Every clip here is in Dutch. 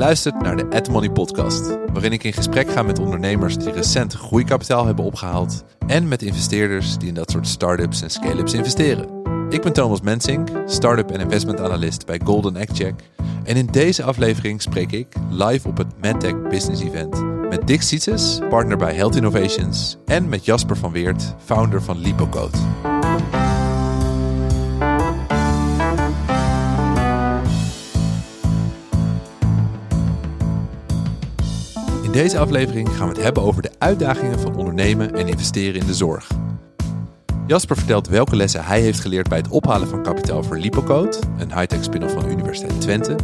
luistert naar de Ad Money Podcast, waarin ik in gesprek ga met ondernemers die recent groeikapitaal hebben opgehaald en met investeerders die in dat soort start-ups en scale-ups investeren. Ik ben Thomas Mensink, start-up en investment analyst bij Golden Egg Check. En in deze aflevering spreek ik live op het ManTech Business Event met Dick Sietses, partner bij Health Innovations, en met Jasper van Weert, founder van LipoCode. In deze aflevering gaan we het hebben over de uitdagingen van ondernemen en investeren in de zorg. Jasper vertelt welke lessen hij heeft geleerd bij het ophalen van kapitaal voor LipoCode, een high-tech spin-off van de Universiteit Twente.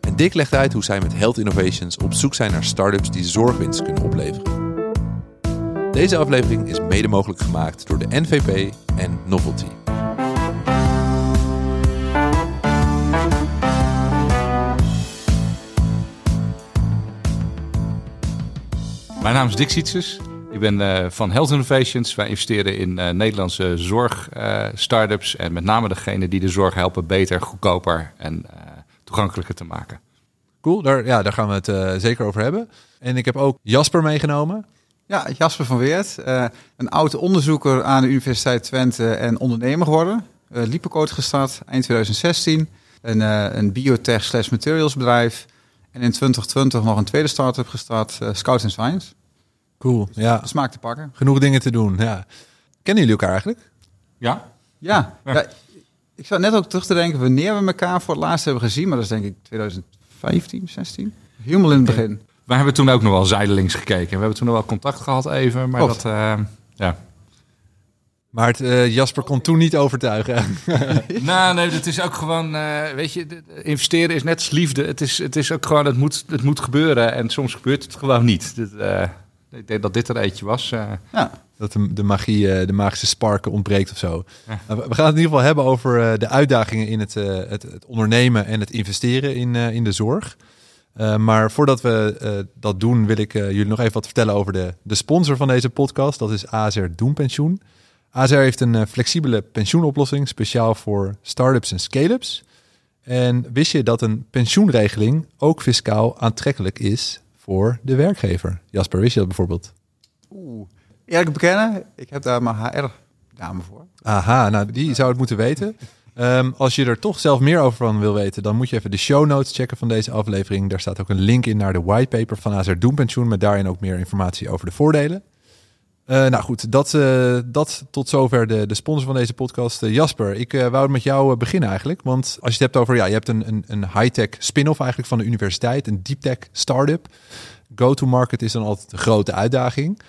En Dick legt uit hoe zij met Health Innovations op zoek zijn naar start-ups die zorgwinst kunnen opleveren. Deze aflevering is mede mogelijk gemaakt door de NVP en Novelty. Mijn naam is Dick Sietses. Ik ben uh, van Health Innovations. Wij investeren in uh, Nederlandse zorg-startups. Uh, en met name degene die de zorg helpen beter, goedkoper en toegankelijker te maken. Cool, daar, ja, daar gaan we het zeker over hebben. En ik heb ook Jasper meegenomen. Ja, Jasper van Weert. een oud onderzoeker aan de Universiteit Twente en ondernemer geworden. Uh, Lipocode gestart eind 2016. Een, een biotech slash materials bedrijf. En in 2020 nog een tweede start-up gestart, uh, Scout Science. Cool, dus ja. Smaak te pakken. Genoeg dingen te doen, ja. Kennen jullie elkaar eigenlijk? Ja. Ja. ja. ja ik zat net ook terug te denken wanneer we elkaar voor het laatst hebben gezien. Maar dat is denk ik 2015, 16. Helemaal in het begin. We hebben toen ook nog wel zijdelings gekeken. We hebben toen nog wel contact gehad even, maar dat... Uh, ja. Maar het, uh, Jasper kon toen niet overtuigen. nou, nee, het is ook gewoon, uh, weet je, investeren is net als liefde. Het is, het is ook gewoon, het moet, het moet gebeuren. En soms gebeurt het gewoon niet. Dit, uh, ik denk dat dit er eentje was. Ja. Dat de, de magie, de magische sparken ontbreekt of zo. Ja. Nou, we gaan het in ieder geval hebben over de uitdagingen in het, het, het, ondernemen en het investeren in, in de zorg. maar voordat we dat doen, wil ik jullie nog even wat vertellen over de, de sponsor van deze podcast. Dat is ASR Doenpensioen. ASR heeft een uh, flexibele pensioenoplossing speciaal voor start-ups en scale-ups. En wist je dat een pensioenregeling ook fiscaal aantrekkelijk is voor de werkgever? Jasper, wist je dat bijvoorbeeld? Oeh, eerlijk bekennen, ik heb daar mijn HR-dame voor. Aha, nou die zou het moeten weten. Um, als je er toch zelf meer over van wil weten, dan moet je even de show notes checken van deze aflevering. Daar staat ook een link in naar de whitepaper van ASR Doenpensioen, met daarin ook meer informatie over de voordelen. Uh, nou goed, dat, uh, dat tot zover de, de sponsor van deze podcast. Uh, Jasper, ik wou met jou beginnen eigenlijk. Want als je het hebt over, ja, je hebt een, een, een high-tech spin-off eigenlijk van de universiteit, een deep-tech start-up. Go-to-market is dan altijd een grote uitdaging.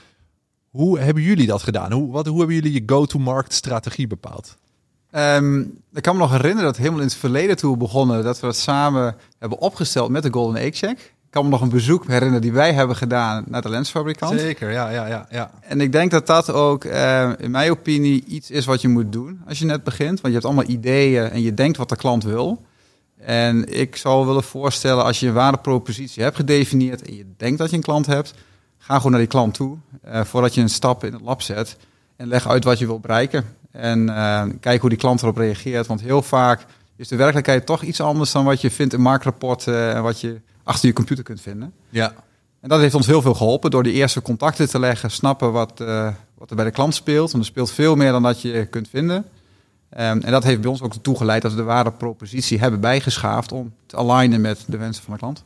Hoe hebben jullie dat gedaan? Hoe, wat, hoe hebben jullie je go-to-market strategie bepaald? Um, ik kan me nog herinneren dat helemaal in het verleden toe begonnen, dat we dat samen hebben opgesteld met de Golden Egg Check kan me nog een bezoek herinneren die wij hebben gedaan naar de lensfabrikant. Zeker, ja, ja, ja. ja. En ik denk dat dat ook, uh, in mijn opinie, iets is wat je moet doen als je net begint. Want je hebt allemaal ideeën en je denkt wat de klant wil. En ik zou willen voorstellen, als je een waardepropositie hebt gedefinieerd en je denkt dat je een klant hebt, ga gewoon naar die klant toe uh, voordat je een stap in het lab zet. En leg uit wat je wil bereiken. En uh, kijk hoe die klant erop reageert. Want heel vaak is de werkelijkheid toch iets anders dan wat je vindt in marktrapporten en wat je achter je computer kunt vinden. Ja. En dat heeft ons heel veel geholpen door die eerste contacten te leggen, snappen wat, uh, wat er bij de klant speelt. Want er speelt veel meer dan dat je kunt vinden. Um, en dat heeft bij ons ook ertoe geleid dat we de waardepropositie hebben bijgeschaafd om te alignen met de wensen van de klant.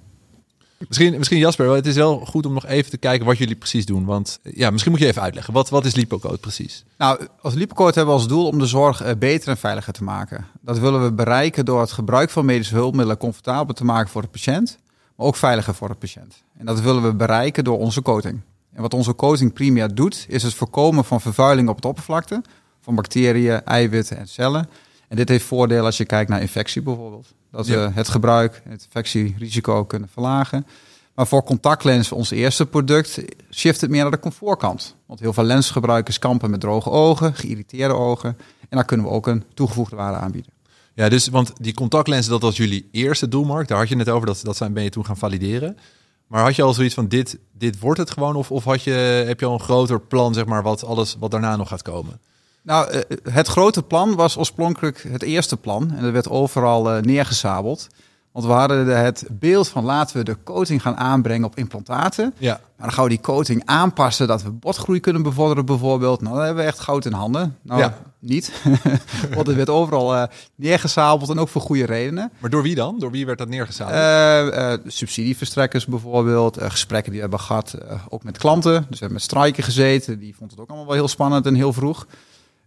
Misschien, misschien Jasper, het is wel goed om nog even te kijken wat jullie precies doen. Want ja, misschien moet je even uitleggen. Wat, wat is LipoCode precies? Nou, als LipoCode hebben we als doel om de zorg uh, beter en veiliger te maken. Dat willen we bereiken door het gebruik van medische hulpmiddelen comfortabel te maken voor de patiënt ook veiliger voor de patiënt. En dat willen we bereiken door onze coating. En wat onze coating primair doet, is het voorkomen van vervuiling op het oppervlakte van bacteriën, eiwitten en cellen. En dit heeft voordelen als je kijkt naar infectie bijvoorbeeld. Dat we het gebruik, het infectierisico kunnen verlagen. Maar voor contactlens, ons eerste product, shift het meer naar de comfortkant. Want heel veel lensgebruikers kampen met droge ogen, geïrriteerde ogen. En daar kunnen we ook een toegevoegde waarde aanbieden. Ja, dus want die contactlenzen, dat was jullie eerste doelmarkt. Daar had je het over, dat, dat zijn, ben je toen gaan valideren. Maar had je al zoiets van dit, dit wordt het gewoon? Of, of had je, heb je al een groter plan, zeg maar, wat, alles, wat daarna nog gaat komen? Nou, eh, het grote plan was oorspronkelijk het eerste plan. En dat werd overal uh, neergezabeld. Want we hadden het beeld van laten we de coating gaan aanbrengen op implantaten. Ja. Maar dan gaan we die coating aanpassen dat we botgroei kunnen bevorderen bijvoorbeeld. Nou, dan hebben we echt goud in handen. Nou, Ja. niet. Want het werd overal eh neergezabeld en ook voor goede redenen. Maar door wie dan? Door wie werd dat neergezet? Eh, eh, subsidieverstrekkers bijvoorbeeld. gesprekken die we hebben gehad, eh, ook met klanten. Dus we hebben met strijken gezeten. Die vond het ook allemaal wel heel spannend en heel vroeg.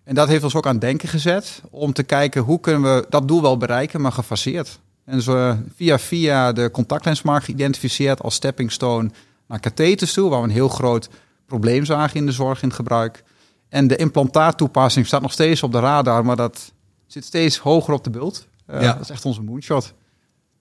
En dat heeft ons ook aan denken gezet. Om te kijken hoe kunnen we dat doel wel bereiken, maar gefaseerd. En zo eh, via via de contactlensmarkt geïdentificeerd als stepping stone naar katheters toe. Waar we een heel groot probleem zagen in de zorg in het gebruik. En de implantaattoepassing staat nog steeds op de radar, maar dat zit steeds hoger op de bult. Eh, Ja. Dat is echt onze moonshot.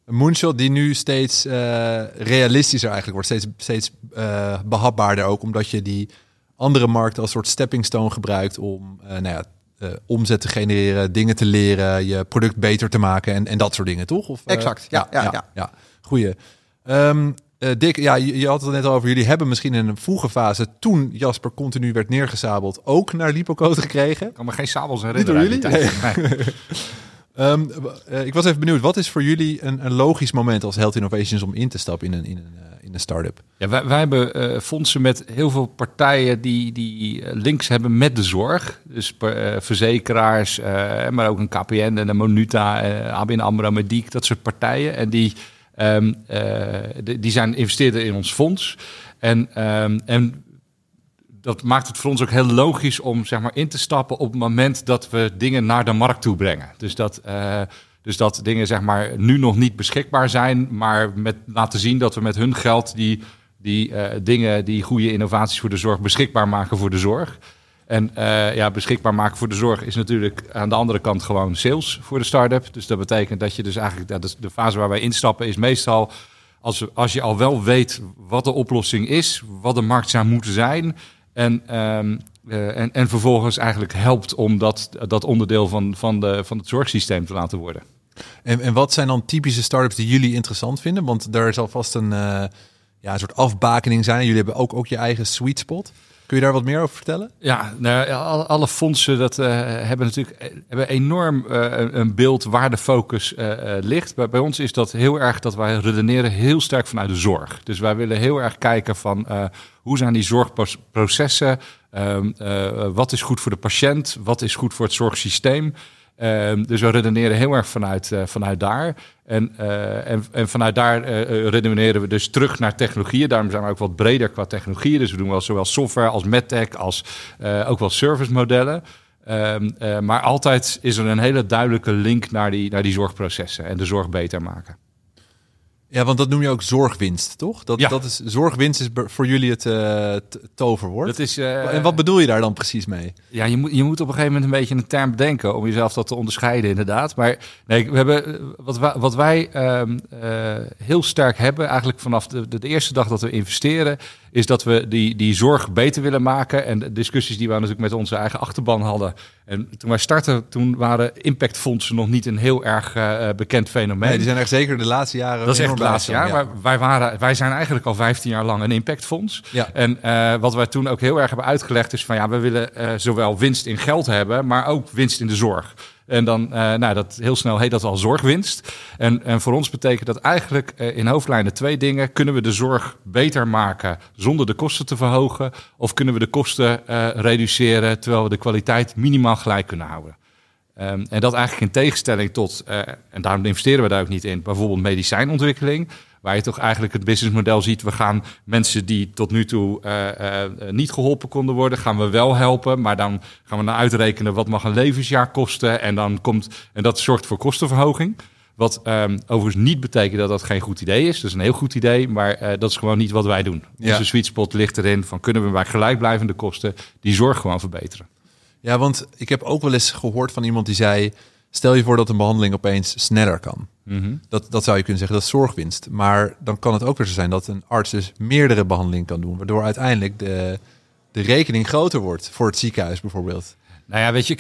Een moonshot die nu steeds eh, realistischer eigenlijk wordt. Steeds, steeds eh, behapbaarder ook. Omdat je die andere markten als soort stepping stone gebruikt om nou ja, eh, omzet te genereren, dingen te leren, je product beter te maken en, en dat soort dingen, toch? Of, eh, Exact, ja, ja, ja. ja. Goeie. Ehm, eh, Dick, ja, je, je had het net al over. Jullie hebben misschien in een vroege fase, toen Jasper continu werd neergezabeld, ook naar Lipocode gekregen. Ik kan me geen sabels Niet herinneren. door uit die jullie? Nee. Ehm, eh, ik was even benieuwd, wat is voor jullie een, een logisch moment als Health Innovations om in te stappen in een, in een, een start-up? Ja, wij, hebben eh, fondsen met heel veel partijen die, die eh, links hebben met de zorg. Dus eh, verzekeraars, eh, maar ook een KPN en een Monuta, ABN AMRO, Mediek, dat soort partijen. En die, ehm, eh, die, zijn investeerder in ons fonds. En, ehm, en dat maakt het voor ons ook heel logisch om zeg maar, in te stappen op het moment dat we dingen naar de markt toe brengen. Dus dat, dus dat dingen zeg maar, nu nog niet beschikbaar zijn, maar met laten zien dat we met hun geld die, die eh, dingen, die goede innovaties voor de zorg beschikbaar maken voor de zorg. En eh, ja, beschikbaar maken voor de zorg is natuurlijk aan de andere kant gewoon sales voor de start-up. Dus dat betekent dat je dus eigenlijk, dat is de fase waar wij instappen, is meestal als, als je al wel weet wat de oplossing is, wat de markt zou moeten zijn. En, ehm, eh, en, en vervolgens eigenlijk helpt om dat, dat onderdeel van, van, de, van het zorgsysteem te laten worden. En, en wat zijn dan typische startups die jullie interessant vinden? Want daar zal vast een, eh, ja, een soort afbakening zijn. Jullie hebben ook, ook je eigen sweet spot. Kun je daar wat meer over vertellen? Ja, nou, alle, fondsen dat, eh, hebben natuurlijk eh, hebben enorm een- beeld waar de focus ligt. Bij, bij ons is dat heel erg dat wij redeneren heel sterk vanuit de zorg. Dus wij willen heel erg kijken van hoe zijn die zorgprocessen, wat is goed voor de patiënt, wat is goed voor het zorgsysteem. Ehm, dus we redeneren heel erg vanuit, eh, vanuit daar. En, eh, en, en vanuit daar eh, redeneren we dus terug naar technologieën. Daarom zijn we ook wat breder qua technologieën. Dus we doen wel zowel software als medtech als ook wel servicemodellen. Ehm, eh, maar altijd is er een hele duidelijke link naar die, naar die zorgprocessen en de zorg beter maken. Ja, want dat noem je ook zorgwinst, toch? Dat, Ja. dat is, zorgwinst is voor jullie het eh, t- toverwoord. Dat is, eh, en wat bedoel je daar dan precies mee? Ja, je moet, je moet op een gegeven moment een beetje een term bedenken om jezelf dat te onderscheiden, inderdaad. Maar nee, we hebben, eh, wat, wij, wat wij ehm, eh, heel sterk hebben, eigenlijk vanaf de, de, de eerste dag dat we investeren, is dat we die, die zorg beter willen maken. En de discussies die we natuurlijk met onze eigen achterban hadden. En toen wij startten, toen waren impactfondsen nog niet een heel erg eh, bekend fenomeen. Nee, die zijn echt zeker de laatste jaren. Dat is echt het laatste jaar. bijgekomen, Maar wij, waren, wij zijn eigenlijk al 15 jaar lang een impactfonds. Ja. En eh, wat wij toen ook heel erg hebben uitgelegd is van ja, we willen eh, zowel winst in geld hebben, maar ook winst in de zorg. En dan, eh, nou, dat heel snel heet dat al zorgwinst. En, en voor ons betekent dat eigenlijk eh, in hoofdlijnen twee dingen. Kunnen we de zorg beter maken zonder de kosten te verhogen? Of kunnen we de kosten eh, reduceren terwijl we de kwaliteit minimaal gelijk kunnen houden? Ehm, en dat eigenlijk in tegenstelling tot, en daarom investeren we daar ook niet in, bijvoorbeeld medicijnontwikkeling. Waar je toch eigenlijk het businessmodel ziet. We gaan mensen die tot nu toe eh, eh, niet geholpen konden worden, gaan we wel helpen. Maar dan gaan we naar uitrekenen wat mag een levensjaar kosten. En, dan komt, en dat zorgt voor kostenverhoging. Wat ehm, overigens niet betekent dat dat geen goed idee is. Dat is een heel goed idee, maar eh, dat is gewoon niet wat wij doen. Ja. Onze sweet spot ligt erin van kunnen we bij gelijkblijvende kosten die zorg gewoon verbeteren. Ja, want ik heb ook wel eens gehoord van iemand die zei... stel je voor dat een behandeling opeens sneller kan. Dat, dat zou je kunnen zeggen, dat is zorgwinst. Maar dan kan het ook weer zo zijn dat een arts dus meerdere behandelingen kan doen... waardoor uiteindelijk de, de rekening groter wordt voor het ziekenhuis bijvoorbeeld. Nou ja, weet je,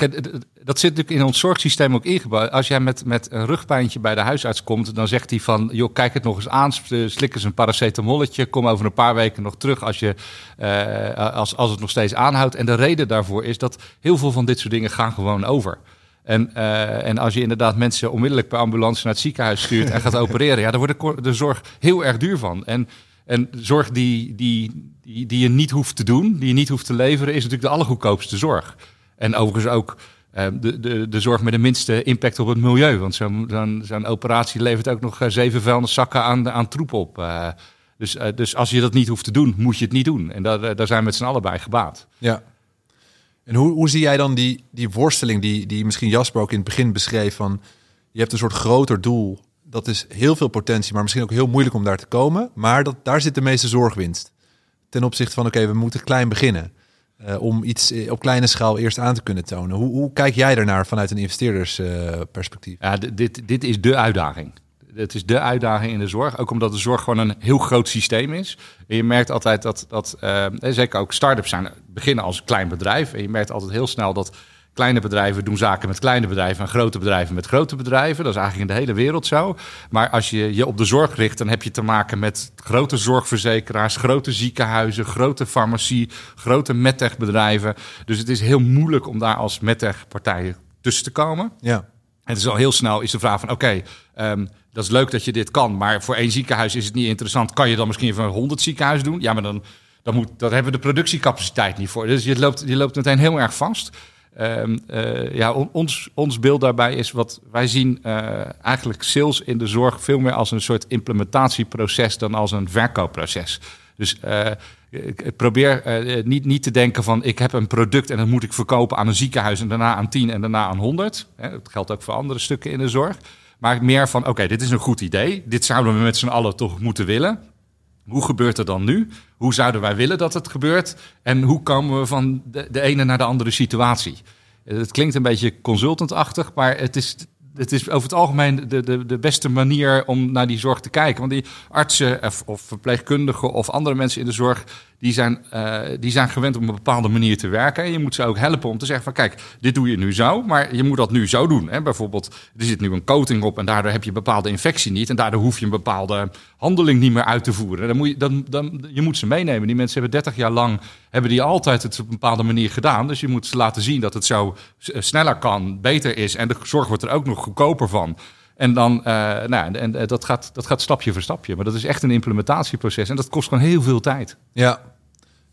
dat zit natuurlijk in ons zorgsysteem ook ingebouwd. Als jij met, met een rugpijntje bij de huisarts komt, dan zegt hij van, joh, kijk het nog eens aan, slik eens een paracetamolletje, kom over een paar weken nog terug als, je, eh, als, als het nog steeds aanhoudt. En de reden daarvoor is dat heel veel van dit soort dingen gaan gewoon over. En, eh, en als je inderdaad mensen onmiddellijk per ambulance naar het ziekenhuis stuurt en gaat opereren, ja, dan wordt de, de zorg heel erg duur van. En, en zorg die, die, die, die je niet hoeft te doen, die je niet hoeft te leveren, is natuurlijk de allergoedkoopste zorg. En overigens ook uh, de, de, de zorg met de minste impact op het milieu. Want zo'n zo'n operatie levert ook nog zeven vuilniszakken aan, aan troep op. Dus, dus als je dat niet hoeft te doen, moet je het niet doen. En daar, daar zijn we met z'n allen bij gebaat. Ja. En hoe, hoe zie jij dan die, die worsteling die, die misschien Jasper ook in het begin beschreef van je hebt een soort groter doel. Dat is heel veel potentie, maar misschien ook heel moeilijk om daar te komen. Maar dat, daar zit de meeste zorgwinst. Ten opzichte van oké, we moeten klein beginnen. Uh, om iets op kleine schaal eerst aan te kunnen tonen. Hoe, hoe kijk jij daarnaar vanuit een investeerdersperspectief? Uh, ja, dit, dit is de uitdaging het is de uitdaging in de zorg. Ook omdat de zorg gewoon een heel groot systeem is. En je merkt altijd dat, dat uh, zeker ook start-ups zijn, beginnen als klein bedrijf. En je merkt altijd heel snel dat kleine bedrijven doen zaken met kleine bedrijven en grote bedrijven met grote bedrijven. Dat is eigenlijk in de hele wereld zo. Maar als je je op de zorg richt, dan heb je te maken met grote zorgverzekeraars, grote ziekenhuizen, grote farmacie, grote medtech-bedrijven. Dus het is heel moeilijk om daar als medtech-partij tussen te komen. Ja. En het is al heel snel is de vraag van oké, okay, um, dat is leuk dat je dit kan, maar voor één ziekenhuis is het niet interessant. Kan je dan misschien van 100 ziekenhuis doen? Ja, maar dan, dan, moet, dan hebben we de productiecapaciteit niet voor. Dus je loopt, je loopt meteen heel erg vast. Um, uh, ja, on, ons, ons beeld daarbij is wat wij zien uh, eigenlijk sales in de zorg veel meer als een soort implementatieproces dan als een verkoopproces. Dus uh, ik probeer niet, niet te denken van ik heb een product en dat moet ik verkopen aan een ziekenhuis en daarna aan 10 en daarna aan 100. Dat geldt ook voor andere stukken in de zorg. Maar meer van, oké, dit is een goed idee. Dit zouden we met z'n allen toch moeten willen. Hoe gebeurt het dan nu? Hoe zouden wij willen dat het gebeurt? En hoe komen we van de, de ene naar de andere situatie? Het klinkt een beetje consultantachtig, maar het is, het is over het algemeen de, de, de beste manier om naar die zorg te kijken. Want die artsen of, of verpleegkundigen of andere mensen in de zorg, die zijn, uh, die zijn gewend om op een bepaalde manier te werken. En je moet ze ook helpen om te zeggen van kijk, dit doe je nu zo, maar je moet dat nu zo doen. Hè? Bijvoorbeeld, er zit nu een coating op en daardoor heb je een bepaalde infectie niet. En daardoor hoef je een bepaalde handeling niet meer uit te voeren. Dan moet je, dan, dan, je moet ze meenemen. Die mensen hebben 30 jaar lang, hebben die altijd het op een bepaalde manier gedaan. Dus je moet ze laten zien dat het zo sneller kan, beter is. En de zorg wordt er ook nog goedkoper van. En dan, uh, nou, en dat, gaat, dat gaat stapje voor stapje. Maar dat is echt een implementatieproces en dat kost gewoon heel veel tijd. Ja,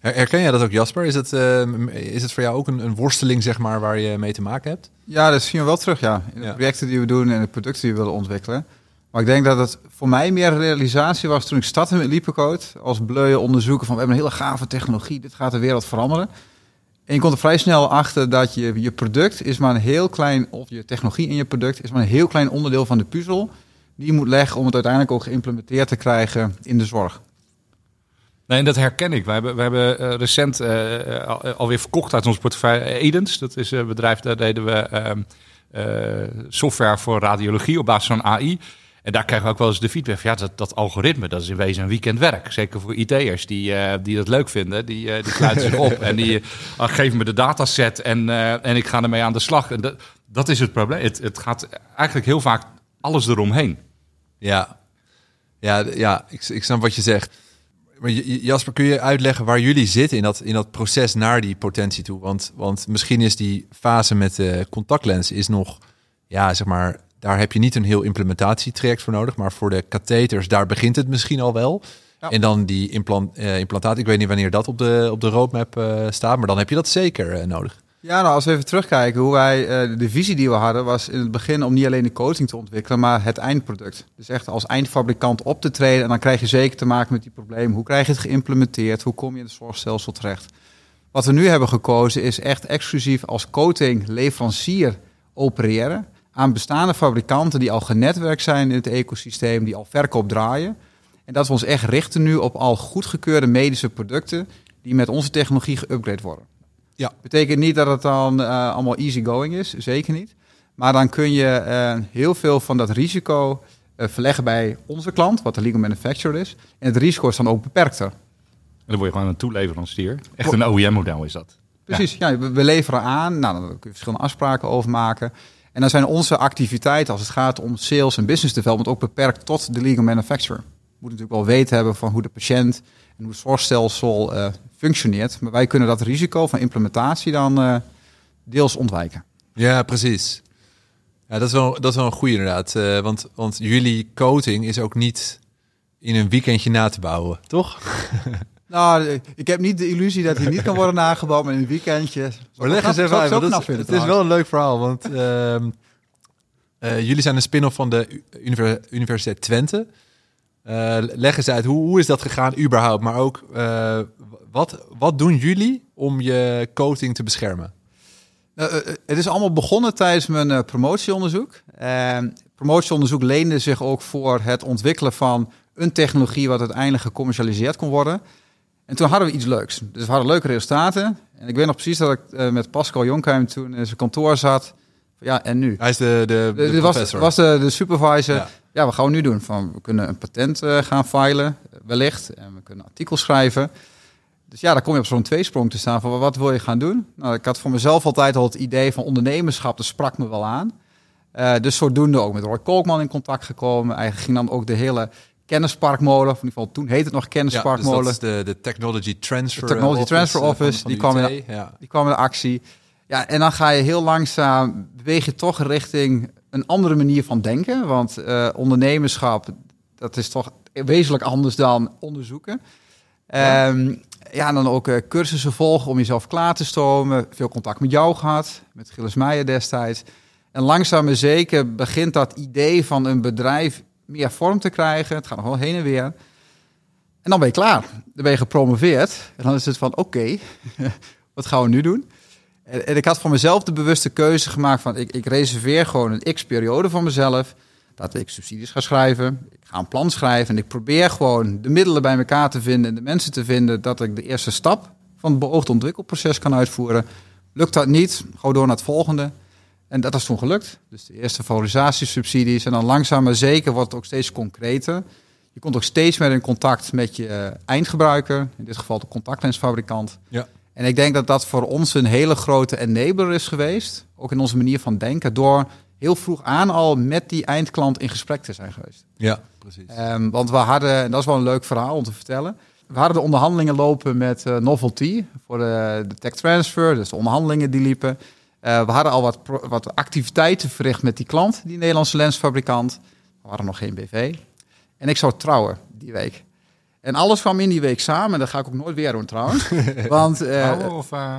Herken jij dat ook, Jasper? Is het, uh, is het voor jou ook een, een, worsteling, zeg maar, waar je mee te maken hebt? Ja, dat zien we wel terug, ja. In de ja. projecten die we doen en de producten die we willen ontwikkelen. Maar ik denk dat het voor mij meer realisatie was toen ik startte met Lipocode. Als bleu onderzoeken van, we hebben een hele gave technologie, dit gaat de wereld veranderen. En je komt er vrij snel achter dat je, je product is maar een heel klein, of je technologie in je product is maar een heel klein onderdeel van de puzzel. Die je moet leggen om het uiteindelijk ook geïmplementeerd te krijgen in de zorg. Nee, dat herken ik. We hebben, we hebben uh, recent uh, alweer verkocht uit ons portefeuille Edens. Dat is een bedrijf, daar deden we uh, software voor radiologie op basis van AI. En daar krijgen we ook wel eens de feedback ja, dat, dat algoritme, dat is in wezen een weekendwerk. Zeker voor IT'ers die, die dat leuk vinden, die, die sluiten zich op en die geven me de dataset en, en ik ga ermee aan de slag. En dat, dat is het probleem. Het, het gaat eigenlijk heel vaak alles eromheen. Ja, ja, ja ik, ik snap wat je zegt. Maar Jasper, kun je uitleggen waar jullie zitten in dat, in dat proces naar die potentie toe? Want, want misschien is die fase met de contactlens is nog, ja, zeg maar, daar heb je niet een heel implementatietraject voor nodig. Maar voor de katheters, daar begint het misschien al wel. Ja. En dan die implant, uh, implantaat, ik weet niet wanneer dat op de, op de roadmap uh, staat, maar dan heb je dat zeker uh, nodig. Ja, nou als we even terugkijken, hoe wij uh, de visie die we hadden, was in het begin om niet alleen de coating te ontwikkelen, maar het eindproduct. Dus echt als eindfabrikant op te treden en dan krijg je zeker te maken met die problemen. Hoe krijg je het geïmplementeerd? Hoe kom je in het zorgstelsel terecht? Wat we nu hebben gekozen is echt exclusief als coating leverancier opereren aan bestaande fabrikanten die al genetwerkt zijn in het ecosysteem, die al verkoop draaien. En dat we ons echt richten nu op al goedgekeurde medische producten die met onze technologie geüpgrade worden. Ja. Betekent niet dat het dan uh, allemaal easy going is, zeker niet. Maar dan kun je uh, heel veel van dat risico uh, verleggen bij onze klant, wat de legal manufacturer is. En het risico is dan ook beperkter. En dan word je gewoon een toeleverancier. Echt een OEM-model is dat. Precies, ja. ja we, we, leveren aan. Nou, daar kun je verschillende afspraken over maken. En dan zijn onze activiteiten als het gaat om sales en business development ook beperkt tot de legal manufacturer. We moeten natuurlijk wel weten hebben van hoe de patiënt en hoe het zorgstelsel uh, functioneert. Maar wij kunnen dat risico van implementatie dan uh, deels ontwijken. Ja, precies. Ja, dat is wel, dat is wel een goede inderdaad. Eh, want, want jullie coating is ook niet in een weekendje na te bouwen, toch? Nou, ik heb niet de illusie dat hij niet kan worden nagebouwd met een weekendje. Maar leg eens even uit, het, is- het is wel een leuk verhaal. Want ehm, eh, jullie zijn een spin-off van de Universiteit Twente. Eh, leg eens uit, hoe, hoe is dat gegaan überhaupt? Maar ook, eh, wat, wat doen jullie om je coating te beschermen? Nou, eh, het is allemaal begonnen tijdens mijn promotieonderzoek. Uh, promotieonderzoek leende zich ook voor het ontwikkelen van een technologie wat uiteindelijk gecommercialiseerd kon worden. En toen hadden we iets leuks. Dus we hadden leuke resultaten. En ik weet nog precies dat ik met Pascal Jonkheim toen in zijn kantoor zat. Ja, en nu? Hij is de, de, de was, was de, de supervisor. Ja. Ja. wat gaan we nu doen? Van, we kunnen een patent eh, gaan filen, wellicht. En we kunnen artikels schrijven. Dus ja, dan kom je op zo'n tweesprong te staan van wat wil je gaan doen? Nou, ik had voor mezelf altijd al het idee van ondernemerschap, dat sprak me wel aan. Eh, dus zodoende ook met Roy Kolkman in contact gekomen. Eigenlijk ging dan ook de hele kennisparkmolen, of in ieder geval toen heette het nog ja, dus kennisparkmolen. dat is de, de Technology Transfer De Technology Transfer eh, van- Office, van die kwam in- Ja. Die kwam in actie. Ja, en dan ga je heel langzaam, beweeg je toch richting een andere manier van denken. Want eh, ondernemerschap, dat is toch wezenlijk anders dan onderzoeken. Ja. Ehm, ja, dan ook eh, cursussen volgen om jezelf klaar te stomen. Veel contact met jou gehad, met Gilles Meijer destijds. En langzaam maar zeker begint dat idee van een bedrijf meer vorm te krijgen. Het gaat nog wel heen en weer. En dan ben je klaar. Dan ben je gepromoveerd. En dan is het van, oké, wat gaan we nu doen? En, ik had voor mezelf de bewuste keuze gemaakt van... Ik, ik reserveer gewoon een x-periode voor mezelf... dat ik subsidies ga schrijven. Ik ga een plan schrijven. En ik probeer gewoon de middelen bij elkaar te vinden... en de mensen te vinden dat ik de eerste stap... van het beoogde ontwikkelproces kan uitvoeren. Lukt dat niet, gewoon door naar het volgende. En dat is toen gelukt. Dus de eerste valorisatiesubsidies. En dan langzaam maar zeker wordt het ook steeds concreter. Je komt ook steeds meer in contact met je eh, eindgebruiker. In dit geval de contactlensfabrikant. Ja. En ik denk dat dat voor ons een hele grote enabler is geweest. Ook in onze manier van denken. Door heel vroeg aan al met die eindklant in gesprek te zijn geweest. ja, precies. Ehm, want we hadden, en dat is wel een leuk verhaal om te vertellen. We hadden de onderhandelingen lopen met eh, Novelty voor de, de tech transfer. Dus de onderhandelingen die liepen. Eh, we hadden al wat, wat activiteiten verricht met die klant, die Nederlandse lensfabrikant. We hadden nog geen BV. En ik zou trouwen die week. En alles kwam in die week samen. Dat ga ik ook nooit weer doen trouwens. Want eh, Oude of, eh,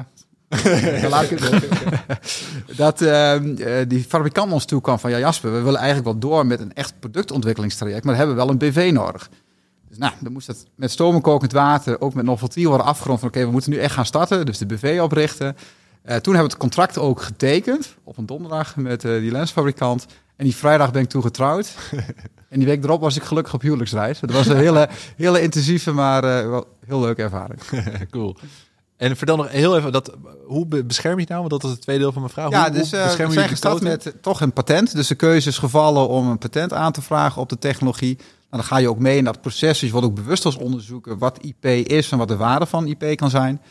dan laat ik het dat ehm, eh, die fabrikant ons toe kwam van ja Jasper, we willen eigenlijk wel door met een echt productontwikkelingstraject, maar we hebben wel een BV nodig. Dus nou, dan moest dat met stoom en kokend water, ook met novelty worden afgerond van oké, we moeten nu echt gaan starten, dus de BV oprichten. Eh, toen hebben we het contract ook getekend op een donderdag met eh, die lensfabrikant. En die vrijdag ben ik toen getrouwd. en die week erop was ik gelukkig op huwelijksreis. Het was een hele, hele intensieve, maar eh, wel heel leuke ervaring. cool. En vertel nog heel even, dat, hoe be- bescherm je het nou? Want dat was het tweede deel van mijn vraag. Ja, hoe, dus eh, we zijn gestart met eh, toch een patent. Dus de keuze is gevallen om een patent aan te vragen op de technologie. Nou, dan ga je ook mee in dat proces. Dus je wordt ook bewust als onderzoeken wat IP is en wat de waarde van IP kan zijn.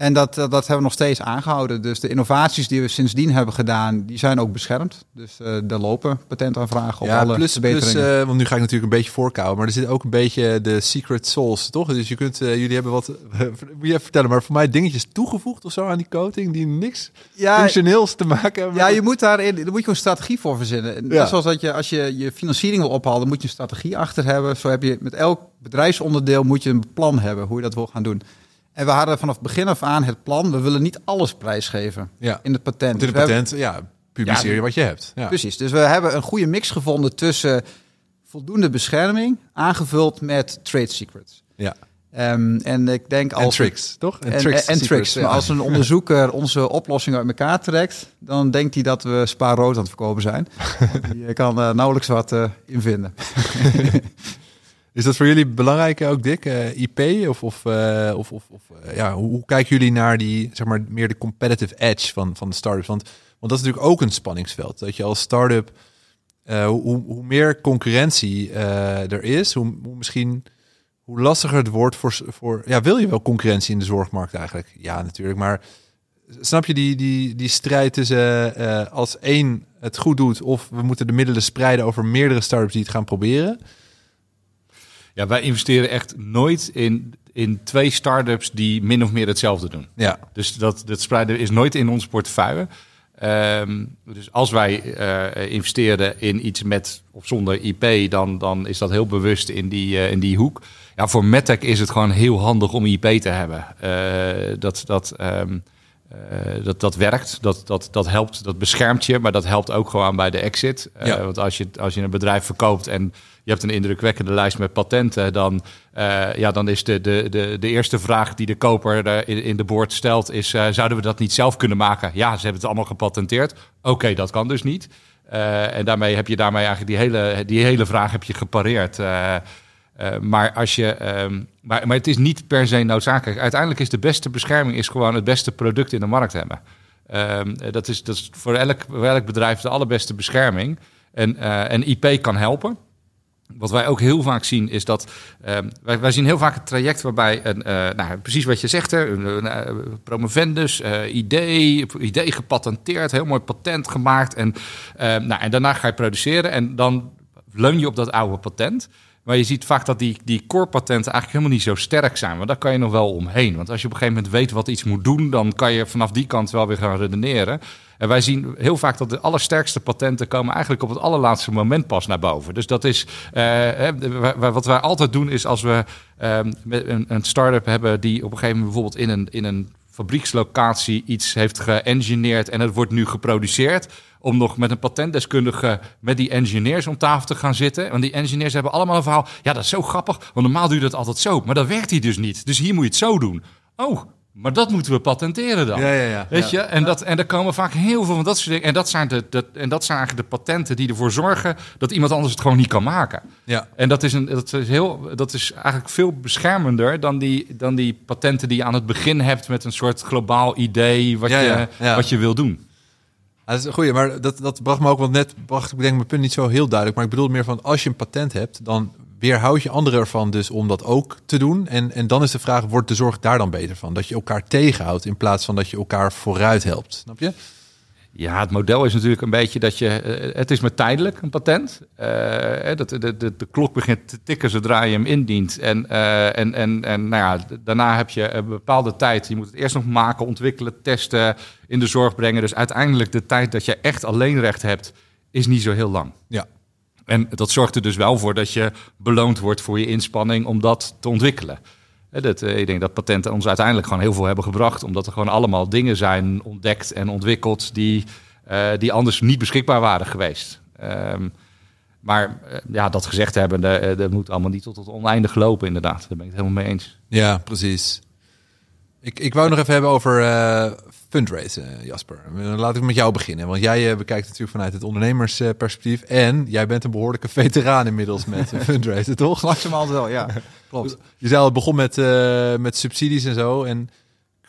En dat, dat hebben we nog steeds aangehouden. Dus de innovaties die we sindsdien hebben gedaan, die zijn ook beschermd. Dus eh er lopen patentaanvragen op Ja, alle plus, plus verbeteringen. eh, want nu ga ik natuurlijk een beetje voorkouwen, maar er zit ook een beetje de secret sauce, toch? Dus je kunt, eh, jullie hebben wat, moet je even vertellen, maar voor mij dingetjes toegevoegd of zo aan die coating die niks ja, functioneels te maken hebben. Ja, je moet daarin, daar moet je een strategie voor verzinnen. En Ja. Net zoals dat je, als je je financiering wil ophalen, dan moet je een strategie achter hebben. Zo heb je met elk bedrijfsonderdeel moet je een plan hebben hoe je dat wil gaan doen. En we hadden vanaf begin af aan het plan, we willen niet alles prijsgeven ja. in het patent. Want in Dus het hebben- patent, ja, publiceer je wat je hebt. Ja. Precies, dus we hebben een goede mix gevonden tussen voldoende bescherming, aangevuld met trade secrets. Ja. Ehm, en ik denk En als tricks, toch? en, en, tricks. en tricks. Maar als een onderzoeker onze oplossing uit elkaar trekt, dan denkt hij dat we spa rood aan het verkopen zijn. Die kan eh, nauwelijks wat eh invinden. Is dat voor jullie belangrijk ook, Dick? Eh, IP? Of, of, eh, of, of, of eh, ja, hoe, hoe kijken jullie naar die, zeg maar, meer de competitive edge van, van de startups? Want, want dat is natuurlijk ook een spanningsveld. Dat je als start-up, eh, hoe, hoe- meer concurrentie eh, er is, hoe, hoe misschien hoe lastiger het wordt voor, voor... Ja, wil je wel concurrentie in de zorgmarkt eigenlijk? Ja, natuurlijk. Maar snap je die, die, die strijd tussen eh, als één het goed doet... of we moeten de middelen spreiden over meerdere startups die het gaan proberen... Ja, wij investeren echt nooit in, in twee start-ups die min of meer hetzelfde doen. Ja, Dus dat, dat spreiden is nooit in onze portefeuille. Ehm, dus als wij uh, investeren in iets met of zonder IP, dan, dan is dat heel bewust in die, uh, in die hoek. Ja, voor MedTech is het gewoon heel handig om IP te hebben. Uh, dat, dat, um, dat, dat werkt, dat, dat, dat helpt, dat beschermt je, maar dat helpt ook gewoon bij de exit. Ja. Want als je, als je een bedrijf verkoopt en je hebt een indrukwekkende lijst met patenten, dan, uh, ja, dan is de, de, de, de eerste vraag die de koper in, in de boord stelt, is zouden we dat niet zelf kunnen maken? Ja, ze hebben het allemaal gepatenteerd. Oké, okay, dat kan dus niet. En daarmee heb je daarmee eigenlijk die hele, die hele vraag heb je gepareerd. Maar, als je, um, maar, maar het is niet per se noodzakelijk. Uiteindelijk is de beste bescherming is gewoon het beste product in de markt hebben. Um, dat, is, dat is voor elk, elk bedrijf de allerbeste bescherming. En, en IP kan helpen. Wat wij ook heel vaak zien is dat uh, wij, wij, zien heel vaak het traject waarbij een, nou, precies wat je zegt, hè, promovendus, idee, idee gepatenteerd, heel mooi patent gemaakt en, nou, en daarna ga je produceren en dan leun je op dat oude patent. Maar je ziet vaak dat die, die core patenten eigenlijk helemaal niet zo sterk zijn. Maar daar kan je nog wel omheen. Want als je op een gegeven moment weet wat iets moet doen, dan kan je vanaf die kant wel weer gaan redeneren. En wij zien heel vaak dat de allersterkste patenten komen eigenlijk op het allerlaatste moment pas naar boven. Dus dat is uh, wat wij altijd doen is als we uh, een, een start-up hebben die op een gegeven moment bijvoorbeeld in een, in een fabriekslocatie iets heeft geëngineerd en het wordt nu geproduceerd. Om nog met een patentdeskundige met die engineers om tafel te gaan zitten. Want die engineers hebben allemaal een verhaal. Ja, dat is zo grappig, want normaal je dat altijd zo. Maar dat werkt hier dus niet. Dus hier moet je het zo doen. Oh, maar dat moeten we patenteren dan. Ja, ja, ja. Weet je? En, dat, en er komen vaak heel veel van dat soort dingen. En dat, zijn de, en dat zijn eigenlijk de patenten die ervoor zorgen dat iemand anders het gewoon niet kan maken. Ja. En dat is, een, dat is, heel, dat is eigenlijk veel beschermender dan die, dan die patenten die je aan het begin hebt met een soort globaal idee wat, je, wat je wil doen. Ja, dat is een goeie, maar dat, dat bracht me ook, want net bracht ik denk mijn punt niet zo heel duidelijk. Maar ik bedoel meer van, als je een patent hebt, dan weerhoud je anderen ervan dus om dat ook te doen. En, en dan is de vraag, wordt de zorg daar dan beter van? Dat je elkaar tegenhoudt in plaats van dat je elkaar vooruit helpt. Snap je? Ja, het model is natuurlijk een beetje dat je. eh, het is maar tijdelijk een patent. Eh, dat de, de, de klok begint te tikken zodra je hem indient. En, eh, en, en, en nou ja, daarna heb je een bepaalde tijd. Je moet het eerst nog maken, ontwikkelen, testen, in de zorg brengen. Dus uiteindelijk de tijd dat je echt alleen recht hebt, is niet zo heel lang. Ja. En dat zorgt er dus wel voor dat je beloond wordt voor je inspanning om dat te ontwikkelen. Dat, eh, ik denk dat patenten ons uiteindelijk gewoon heel veel hebben gebracht, omdat er gewoon allemaal dingen zijn ontdekt en ontwikkeld die, eh, die anders niet beschikbaar waren geweest. Ehm, maar eh, ja, dat gezegd hebben, dat, moet allemaal niet tot het oneindig lopen, inderdaad. Daar ben ik het helemaal mee eens. Ja, precies. Ik, ik wou nog even hebben over fundraisen, eh, Jasper. Laat ik met jou beginnen. Want jij eh, bekijkt natuurlijk vanuit het ondernemersperspectief. En jij bent een behoorlijke veteraan inmiddels met eh, fundraisen, toch? Maximaal wel, ja. Klopt. Je zei al, het begon met, eh, met subsidies en zo. En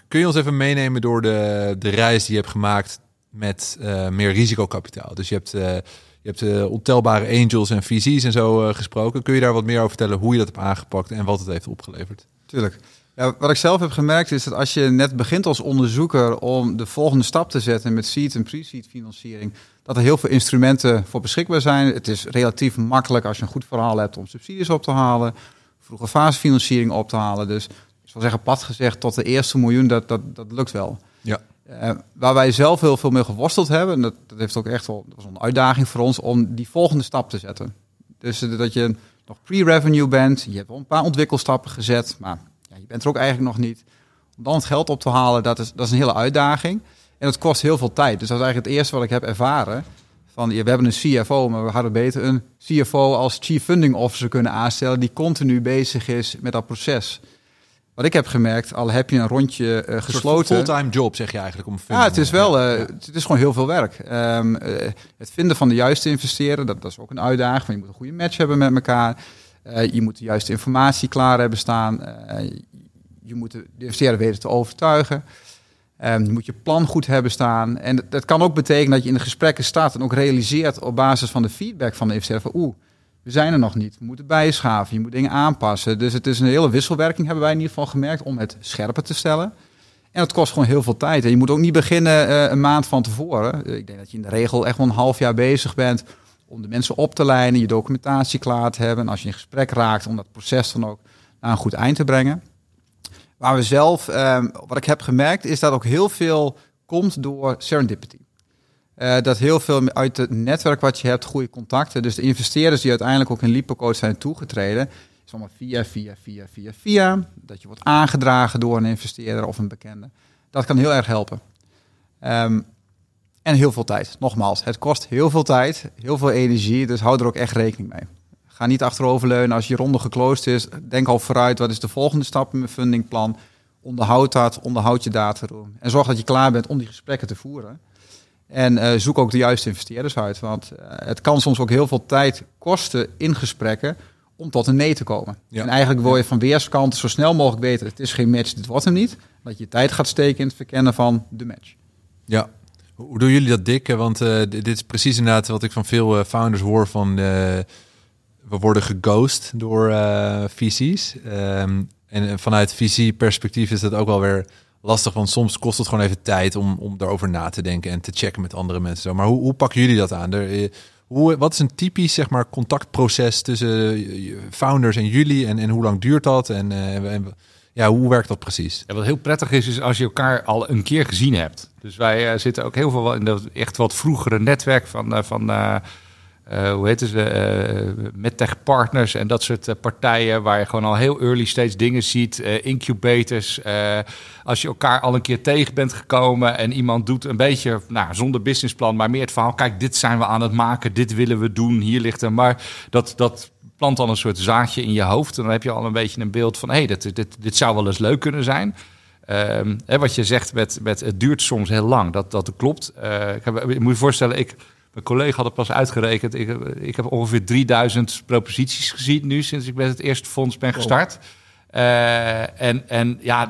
kun je ons even meenemen door de, de reis die je hebt gemaakt met eh, meer risicokapitaal? Dus je hebt, eh, je hebt eh, ontelbare angels en VC's en zo eh, gesproken. Kun je daar wat meer over vertellen hoe je dat hebt aangepakt en wat het heeft opgeleverd? Tuurlijk. Ja, wat ik zelf heb gemerkt is dat als je net begint als onderzoeker om de volgende stap te zetten met seed en pre-seed financiering, dat er heel veel instrumenten voor beschikbaar zijn. Het is relatief makkelijk als je een goed verhaal hebt om subsidies op te halen, vroege fasefinanciering op te halen. Dus ik zal zeggen, plat gezegd, tot de eerste miljoen, dat, dat, dat lukt wel. Ja. Eh, waar wij zelf heel veel mee geworsteld hebben, en dat, dat heeft ook echt wel, dat was een uitdaging voor ons om die volgende stap te zetten. Dus eh, dat je nog pre-revenue bent, je hebt wel een paar ontwikkelstappen gezet, maar je bent er ook eigenlijk nog niet. Om dan het geld op te halen, dat is, dat is een hele uitdaging. En dat kost heel veel tijd. Dus dat is eigenlijk het eerste wat ik heb ervaren. Van, ja, we hebben een CFO, maar we hadden beter een CFO als Chief Funding Officer kunnen aanstellen... die continu bezig is met dat proces. Wat ik heb gemerkt, al heb je een rondje eh, gesloten... Fulltime job zeg je eigenlijk om Ja, het is wel, eh, Ja. het is gewoon heel veel werk. Ehm, eh, het vinden van de juiste investeren, dat, dat is ook een uitdaging. Want je moet een goede match hebben met elkaar. Je moet de juiste informatie klaar hebben staan. Je moet de de investeerder weten te overtuigen. Ehm, je moet je plan goed hebben staan. En dat, dat kan ook betekenen dat je in de gesprekken staat en ook realiseert op basis van de feedback van de investeerder van oeh, we zijn er nog niet. We moeten bijschaven, je moet dingen aanpassen. Dus het is een hele wisselwerking, hebben wij in ieder geval gemerkt, om het scherper te stellen. En het kost gewoon heel veel tijd. En je moet ook niet beginnen eh, een maand van tevoren. Eh, ik denk dat je in de regel echt wel een half jaar bezig bent om de mensen op te leiden, je documentatie klaar te hebben. En als je in gesprek raakt, om dat proces dan ook naar een goed eind te brengen. Waar we zelf, eh, wat ik heb gemerkt, is dat ook heel veel komt door serendipity. Uh, dat heel veel uit het netwerk wat je hebt, goede contacten. Dus de investeerders die uiteindelijk ook in LipoCoach zijn toegetreden, is allemaal via, via, via, via, via. Dat je wordt aangedragen door een investeerder of een bekende. Dat kan heel erg helpen. Um, en heel veel tijd. Nogmaals, het kost heel veel tijd, heel veel energie. Dus hou er ook echt rekening mee. Ga niet achteroverleunen als je ronde gekloost is. Denk al vooruit, wat is de volgende stap in mijn fundingplan? Onderhoud dat, onderhoud je dataroom. En zorg dat je klaar bent om die gesprekken te voeren. En uh, zoek ook de juiste investeerders uit. Want uh, het kan soms ook heel veel tijd kosten in gesprekken om tot een nee te komen. Ja. En eigenlijk wil je van weerskanten zo snel mogelijk weten... het is geen match, dit wordt hem niet. Dat je tijd gaat steken in het verkennen van de match. Ja, hoe doen jullie dat, dik? Want uh, dit is precies inderdaad wat ik van veel founders hoor van... We worden geghost door uh, VC's. Um, en vanuit VC-perspectief is dat ook wel weer lastig, want soms kost het gewoon even tijd om, om daarover na te denken en te checken met andere mensen. Zo. Maar hoe, hoe pakken jullie dat aan? Er, hoe, wat is een typisch zeg maar, contactproces tussen founders en jullie en, en hoe lang duurt dat? En, en ja, hoe werkt dat precies? Ja, wat heel prettig is, is als je elkaar al een keer gezien hebt. Dus wij zitten ook heel veel in dat echt wat vroegere netwerk van, uh, van uh, hoe heet het, MedTech Partners en dat soort partijen waar je gewoon al heel early stage dingen ziet, incubators. als je elkaar al een keer tegen bent gekomen en iemand doet een beetje, nou, zonder businessplan, maar meer het verhaal, kijk, dit zijn we aan het maken, dit willen we doen, hier ligt er maar. Dat, dat plant dan een soort zaadje in je hoofd. En dan heb je al een beetje een beeld van... hé, hey, dit, dit, dit zou wel eens leuk kunnen zijn. Um, hè, wat je zegt met, met het duurt soms heel lang, dat, dat klopt. Ik, heb, ik moet je voorstellen, ik, mijn collega had het pas uitgerekend. Ik, ik heb ongeveer 3000 proposities gezien nu sinds ik met het eerste fonds ben gestart. Uh, en, en ja,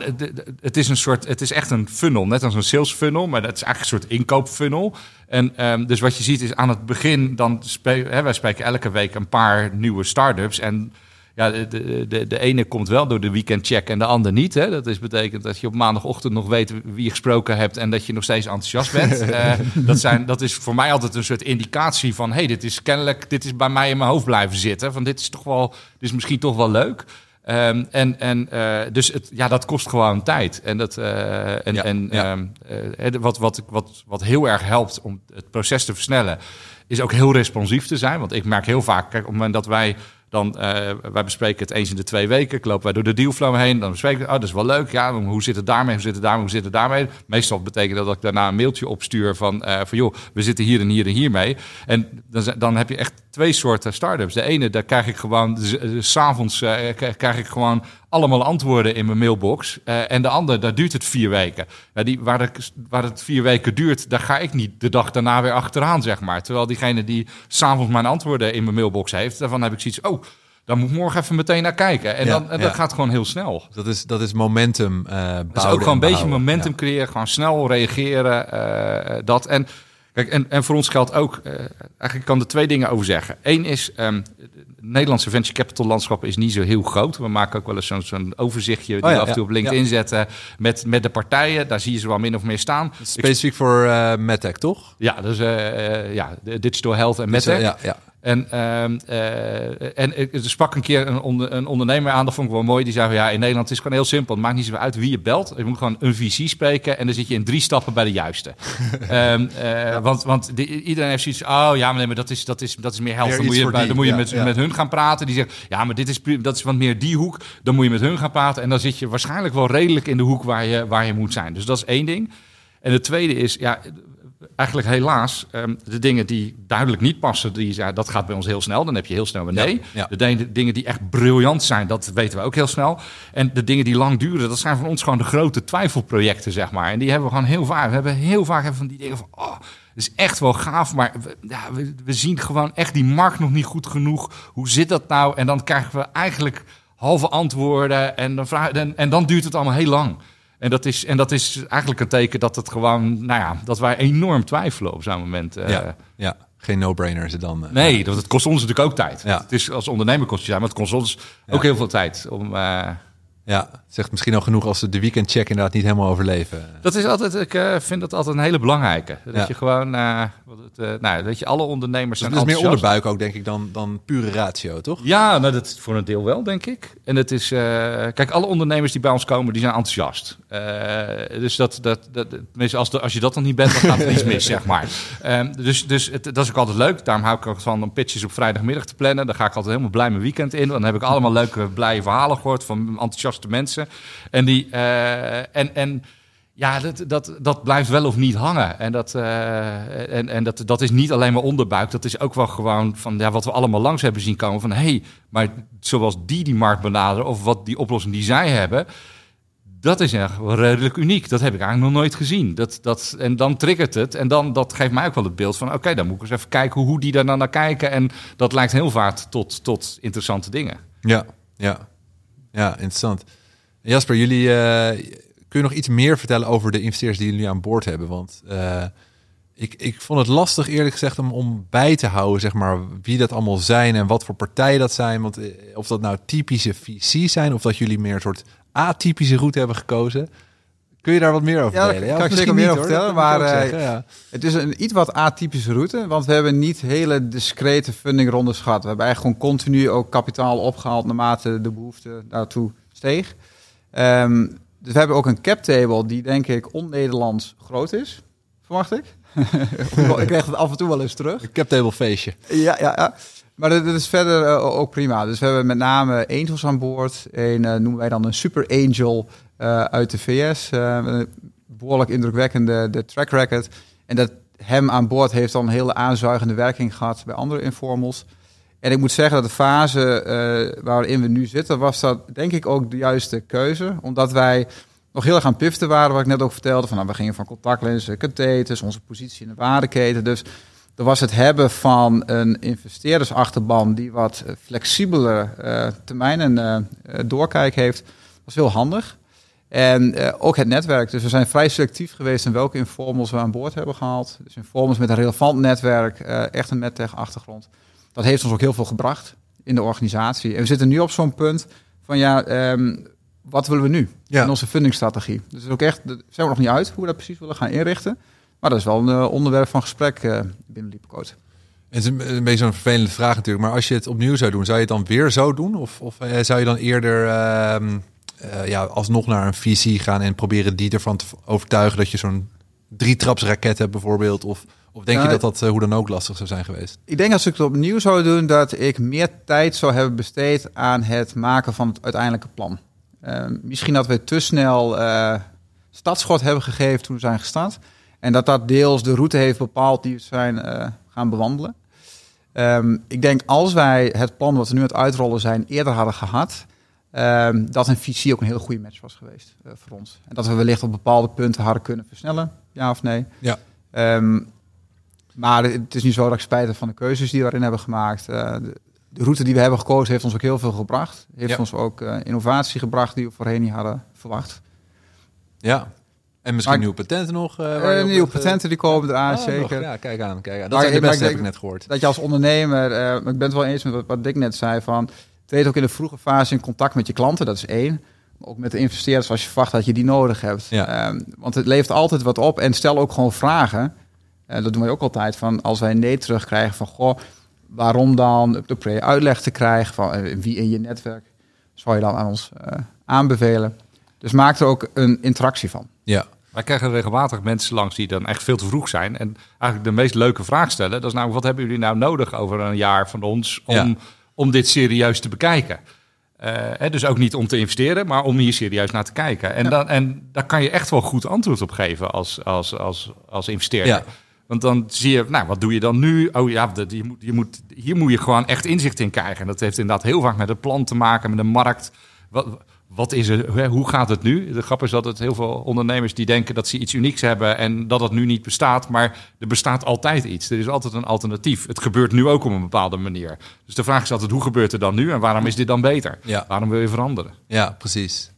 het is een soort, het is echt een funnel, net als een sales funnel, maar dat is eigenlijk een soort inkoopfunnel. En um, dus wat je ziet is aan het begin, dan hè, wij spreken elke week een paar nieuwe start-ups. En ja, de, de, de ene komt wel door de weekendcheck en de ander niet. Hè. Dat is betekent dat je op maandagochtend nog weet wie je gesproken hebt en dat je nog steeds enthousiast bent. uh, dat, zijn, dat is voor mij altijd een soort indicatie van: hey, dit is kennelijk, dit is bij mij in mijn hoofd blijven zitten. Van dit is toch wel, dit is misschien toch wel leuk. Um, en en uh, dus het, ja, dat kost gewoon tijd. En, dat, uh, en, ja, en ja. Um, uh, wat, wat, wat, wat heel erg helpt om het proces te versnellen, is ook heel responsief te zijn. Want ik merk heel vaak, kijk, op het moment dat wij dan, uh, wij bespreken het eens in de twee weken. Lopen wij door de dealflow heen. Dan bespreken we, oh, dat is wel leuk. Ja, hoe zit het daarmee? Hoe zit het daarmee? Hoe zit het daarmee? Meestal betekent dat dat ik daarna een mailtje opstuur van, uh, van joh, we zitten hier en hier en hier mee. En dan, dan heb je echt twee soorten start-ups. De ene, daar krijg ik gewoon, s'avonds uh, krijg ik gewoon allemaal antwoorden in mijn mailbox. Uh, en de andere, daar duurt het vier weken. Ja, die, waar, het, waar het vier weken duurt, daar ga ik niet de dag daarna weer achteraan, zeg maar. Terwijl diegene die s'avonds mijn antwoorden in mijn mailbox heeft, daarvan heb ik zoiets, oh, dan moet ik morgen even meteen naar kijken. En, ja, dan, en ja. dat gaat gewoon heel snel. Dat is, dat is momentum uh, Dat is ook gewoon een beetje momentum creëren, gewoon snel reageren, uh, dat. En Kijk, en, en voor ons geldt ook, uh, eigenlijk kan er twee dingen over zeggen. Eén is, um, Nederlandse venture capital landschap is niet zo heel groot. We maken ook wel eens zo'n overzichtje die oh ja, af en toe op LinkedIn ja. zetten met, met de partijen. Daar zie je ze wel min of meer staan. Specifiek voor uh, MedTech, toch? Ja, dus uh, ja, digital health en MedTech. Ja, ja. En, uh, en ik sprak een keer een, onder, een, ondernemer aan, dat vond ik wel mooi. Die zei: Ja, in Nederland is het gewoon heel simpel. Het maakt niet zo uit wie je belt. Je moet gewoon een VC spreken en dan zit je in drie stappen bij de juiste. um, uh, want want de, iedereen heeft zoiets. Oh ja, maar, nee, maar dat, is, dat, is, dat is meer helft. Dan moet je, bij, dan moet je ja, met, ja. met hun gaan praten. Die zeggen: Ja, maar dit is, dat is wat meer die hoek. Dan moet je met hun gaan praten. En dan zit je waarschijnlijk wel redelijk in de hoek waar je, waar je moet zijn. Dus dat is één ding. En het tweede is, ja, eigenlijk helaas, um, de dingen die duidelijk niet passen, die, ja, dat gaat bij ons heel snel. Dan heb je heel snel een nee. Ja, ja. De dingen die echt briljant zijn, dat weten we ook heel snel. En de dingen die lang duren, dat zijn voor ons gewoon de grote twijfelprojecten, zeg maar. En die hebben we gewoon heel vaak. We hebben heel vaak van die dingen van, oh, dat is echt wel gaaf, maar we, ja, we, we zien gewoon echt die markt nog niet goed genoeg. Hoe zit dat nou? En dan krijgen we eigenlijk halve antwoorden en dan, en, en dan duurt het allemaal heel lang. En dat, is, en dat is eigenlijk een teken dat het gewoon, nou ja, dat wij enorm twijfelen op zo'n moment. Uh, ja, ja, geen no-brainer is het dan. Uh, nee, dat het kost ons natuurlijk ook tijd. Ja. Het is als ondernemer kost je tijd, maar het kost ons ook heel veel tijd om. Ja, zegt misschien al genoeg als ze de weekendcheck inderdaad niet helemaal overleven. Dat is altijd, ik uh, vind dat altijd een hele belangrijke. Dat ja. je gewoon, uh, Het, uh, nou, weet je, alle ondernemers dus zijn Het is meer enthousiast. onderbuik ook, denk ik, dan, dan pure ratio, toch? Ja, nou, dat voor een deel wel, denk ik. En het is, kijk, alle ondernemers die bij ons komen, die zijn enthousiast. Dus dat, dat, dat, tenminste, als, de, als je dat dan niet bent, dan gaat er iets mis, zeg maar. Um, dus dus het, dat is ook altijd leuk. Daarom hou ik ook van om pitches op vrijdagmiddag te plannen. Dan ga ik altijd helemaal blij mijn weekend in. Dan heb ik allemaal leuke, blije verhalen gehoord van mensen. En die, uh, en, en ja, dat, dat, dat blijft wel of niet hangen. En, dat, uh, en, en dat, dat is niet alleen maar onderbuik. Dat is ook wel gewoon van ja, wat we allemaal langs hebben zien komen. Van hé, hey, maar zoals die die markt benaderen... of wat die oplossing die zij hebben... dat is echt redelijk uniek. Dat heb ik eigenlijk nog nooit gezien. Dat, dat, en dan triggert het. En dan dat geeft mij ook wel het beeld van... oké, dan moet ik eens even kijken hoe, die daar naar kijken. En dat lijkt heel vaak tot, tot interessante dingen. Ja, ja. Ja, interessant. Jasper, jullie... Uh, kun je nog iets meer vertellen over de investeerders die jullie aan boord hebben? Want uh, ik, ik vond het lastig eerlijk gezegd om, om bij te houden, zeg maar, wie dat allemaal zijn en wat voor partijen dat zijn. Want uh, of dat nou typische VC's zijn of dat jullie meer een soort atypische route hebben gekozen. Kun je daar wat meer over vertellen? Ja, kan ik zeker meer over vertellen. Maar zeggen, ja. het is een iets wat atypische route. Want we hebben niet hele discrete fundingrondes gehad. We hebben eigenlijk gewoon continu ook kapitaal opgehaald naarmate de behoefte daartoe steeg. Um, dus we hebben ook een cap table die denk ik on-Nederlands groot is. Verwacht ik. ik krijg het af en toe wel eens terug. Een cap table feestje. Ja, ja, ja. Maar dat, is verder uh, ook prima. Dus we hebben met name angels aan boord. Een uh, noemen wij dan een super angel uh, uit de VS. een behoorlijk indrukwekkende de track record. En dat hem aan boord heeft dan een hele aanzuigende werking gehad bij andere informals. En ik moet zeggen dat de fase uh, waarin we nu zitten, was dat denk ik ook de juiste keuze. Omdat wij nog heel erg aan piften waren, wat ik net ook vertelde. Van, nou, we gingen van contactlenzen, catheters, onze positie in de waardeketen. Dus er was het hebben van een investeerdersachterban die wat flexibeler uh, termijnen uh, doorkijk heeft, was heel handig. En uh, ook het netwerk. Dus we zijn vrij selectief geweest in welke informals we aan boord hebben gehaald. Dus informals met een relevant netwerk, echt een medtech-achtergrond dat heeft ons ook heel veel gebracht in de organisatie. En we zitten nu op zo'n punt van ja, um, wat willen we nu ja. in onze fundingstrategie? Dus ook echt, daar zijn we nog niet uit hoe we dat precies willen gaan inrichten. Maar dat is wel een uh, onderwerp van gesprek binnen Liepcoat. Het is een, beetje zo'n vervelende vraag natuurlijk. Maar als je het opnieuw zou doen, zou je het dan weer zo doen? Of, of zou je dan eerder uh, ja, alsnog naar een visie gaan en proberen die ervan te overtuigen dat je zo'n drietrapsraket hebt bijvoorbeeld? Of of denk je dat dat uh, hoe dan ook lastig zou zijn geweest? Ik denk als ik het opnieuw zou doen, dat ik meer tijd zou hebben besteed aan het maken van het uiteindelijke plan. Uh, misschien dat we te snel uh, startschot hebben gegeven toen we zijn gestart. En dat dat deels de route heeft bepaald die we zijn gaan bewandelen. Um, ik denk als wij het plan wat we nu aan het uitrollen zijn eerder hadden gehad, um, dat een visie ook een hele goede match was geweest voor ons. En dat we wellicht op bepaalde punten hadden kunnen versnellen, ja of nee. Ja. Um, maar het is niet zo dat ik spijt heb van de keuzes die we daarin hebben gemaakt. Uh, de, de, route die we hebben gekozen heeft ons ook heel veel gebracht. Heeft ja. ons ook uh, innovatie gebracht die we voorheen niet hadden verwacht. Ja, en misschien nieuwe patenten nog? Uh, nieuwe patenten die komen eraan, oh, zeker. Nog, ja, kijk aan, kijk aan. Dat zijn de beste, heb ik net gehoord. Dat je als ondernemer, ik ben het wel eens met wat, wat Dick net zei, van treed ook in de vroege fase in contact met je klanten, dat is één. Maar ook met de investeerders als je verwacht dat je die nodig hebt. Ja. Um, want het levert altijd wat op en stel ook gewoon vragen. Uh, dat doen wij ook altijd. Van als wij nee terugkrijgen van goh, waarom dan de pre uitleg te krijgen van uh, wie in je netwerk zou je dan aan ons uh, aanbevelen. Dus maak er ook een interactie van. Ja. Wij krijgen regelmatig mensen langs die dan echt veel te vroeg zijn. En eigenlijk de meest leuke vraag stellen. Dat is nou, wat hebben jullie nou nodig over een jaar van ons om, ja. Om dit serieus te bekijken? Uh, hè, dus ook niet om te investeren, maar om hier serieus naar te kijken. En, ja. dan, en daar kan je echt wel goed antwoord op geven als, als, als, als investeerder. Ja. Want dan zie je, nou, wat doe je dan nu? Oh ja, dat, je moet, je moet, hier moet je gewoon echt inzicht in krijgen. En dat heeft inderdaad heel vaak met het plan te maken, met de markt. Wat, wat is er, hoe gaat het nu? De grap is dat het heel veel ondernemers die denken dat ze iets unieks hebben en dat het nu niet bestaat. Maar er bestaat altijd iets. Er is altijd een alternatief. Het gebeurt nu ook op een bepaalde manier. Dus de vraag is altijd, hoe gebeurt het dan nu en waarom is dit dan beter? Ja. Waarom wil je veranderen? Ja, precies.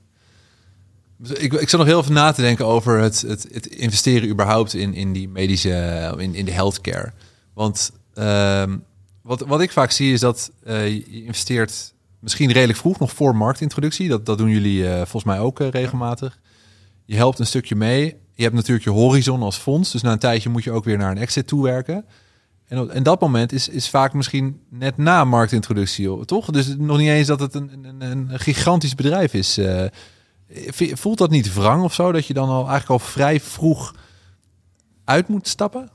Ik, ik zat nog heel even na te denken over het, het, het investeren überhaupt in, in die medische, in, in de healthcare. Want uh, wat, wat ik vaak zie is dat uh, je investeert misschien redelijk vroeg, nog voor marktintroductie. Dat, dat doen jullie uh, volgens mij ook uh, regelmatig. Je helpt een stukje mee. Je hebt natuurlijk je horizon als fonds. Dus na een tijdje moet je ook weer naar een exit toewerken. En, en dat moment is, is vaak misschien net na marktintroductie, toch? Dus nog niet eens dat het een, een, een gigantisch bedrijf is. Uh, voelt dat niet wrang of zo? Dat je dan al eigenlijk al vrij vroeg uit moet stappen?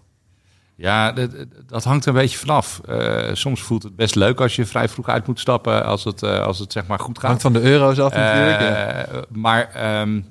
Ja, dat, dat, hangt een beetje vanaf. Uh, soms voelt het best leuk als je vrij vroeg uit moet stappen, als het, uh, als het zeg maar goed gaat. Hangt van de euro's af natuurlijk. Uh, Maar um,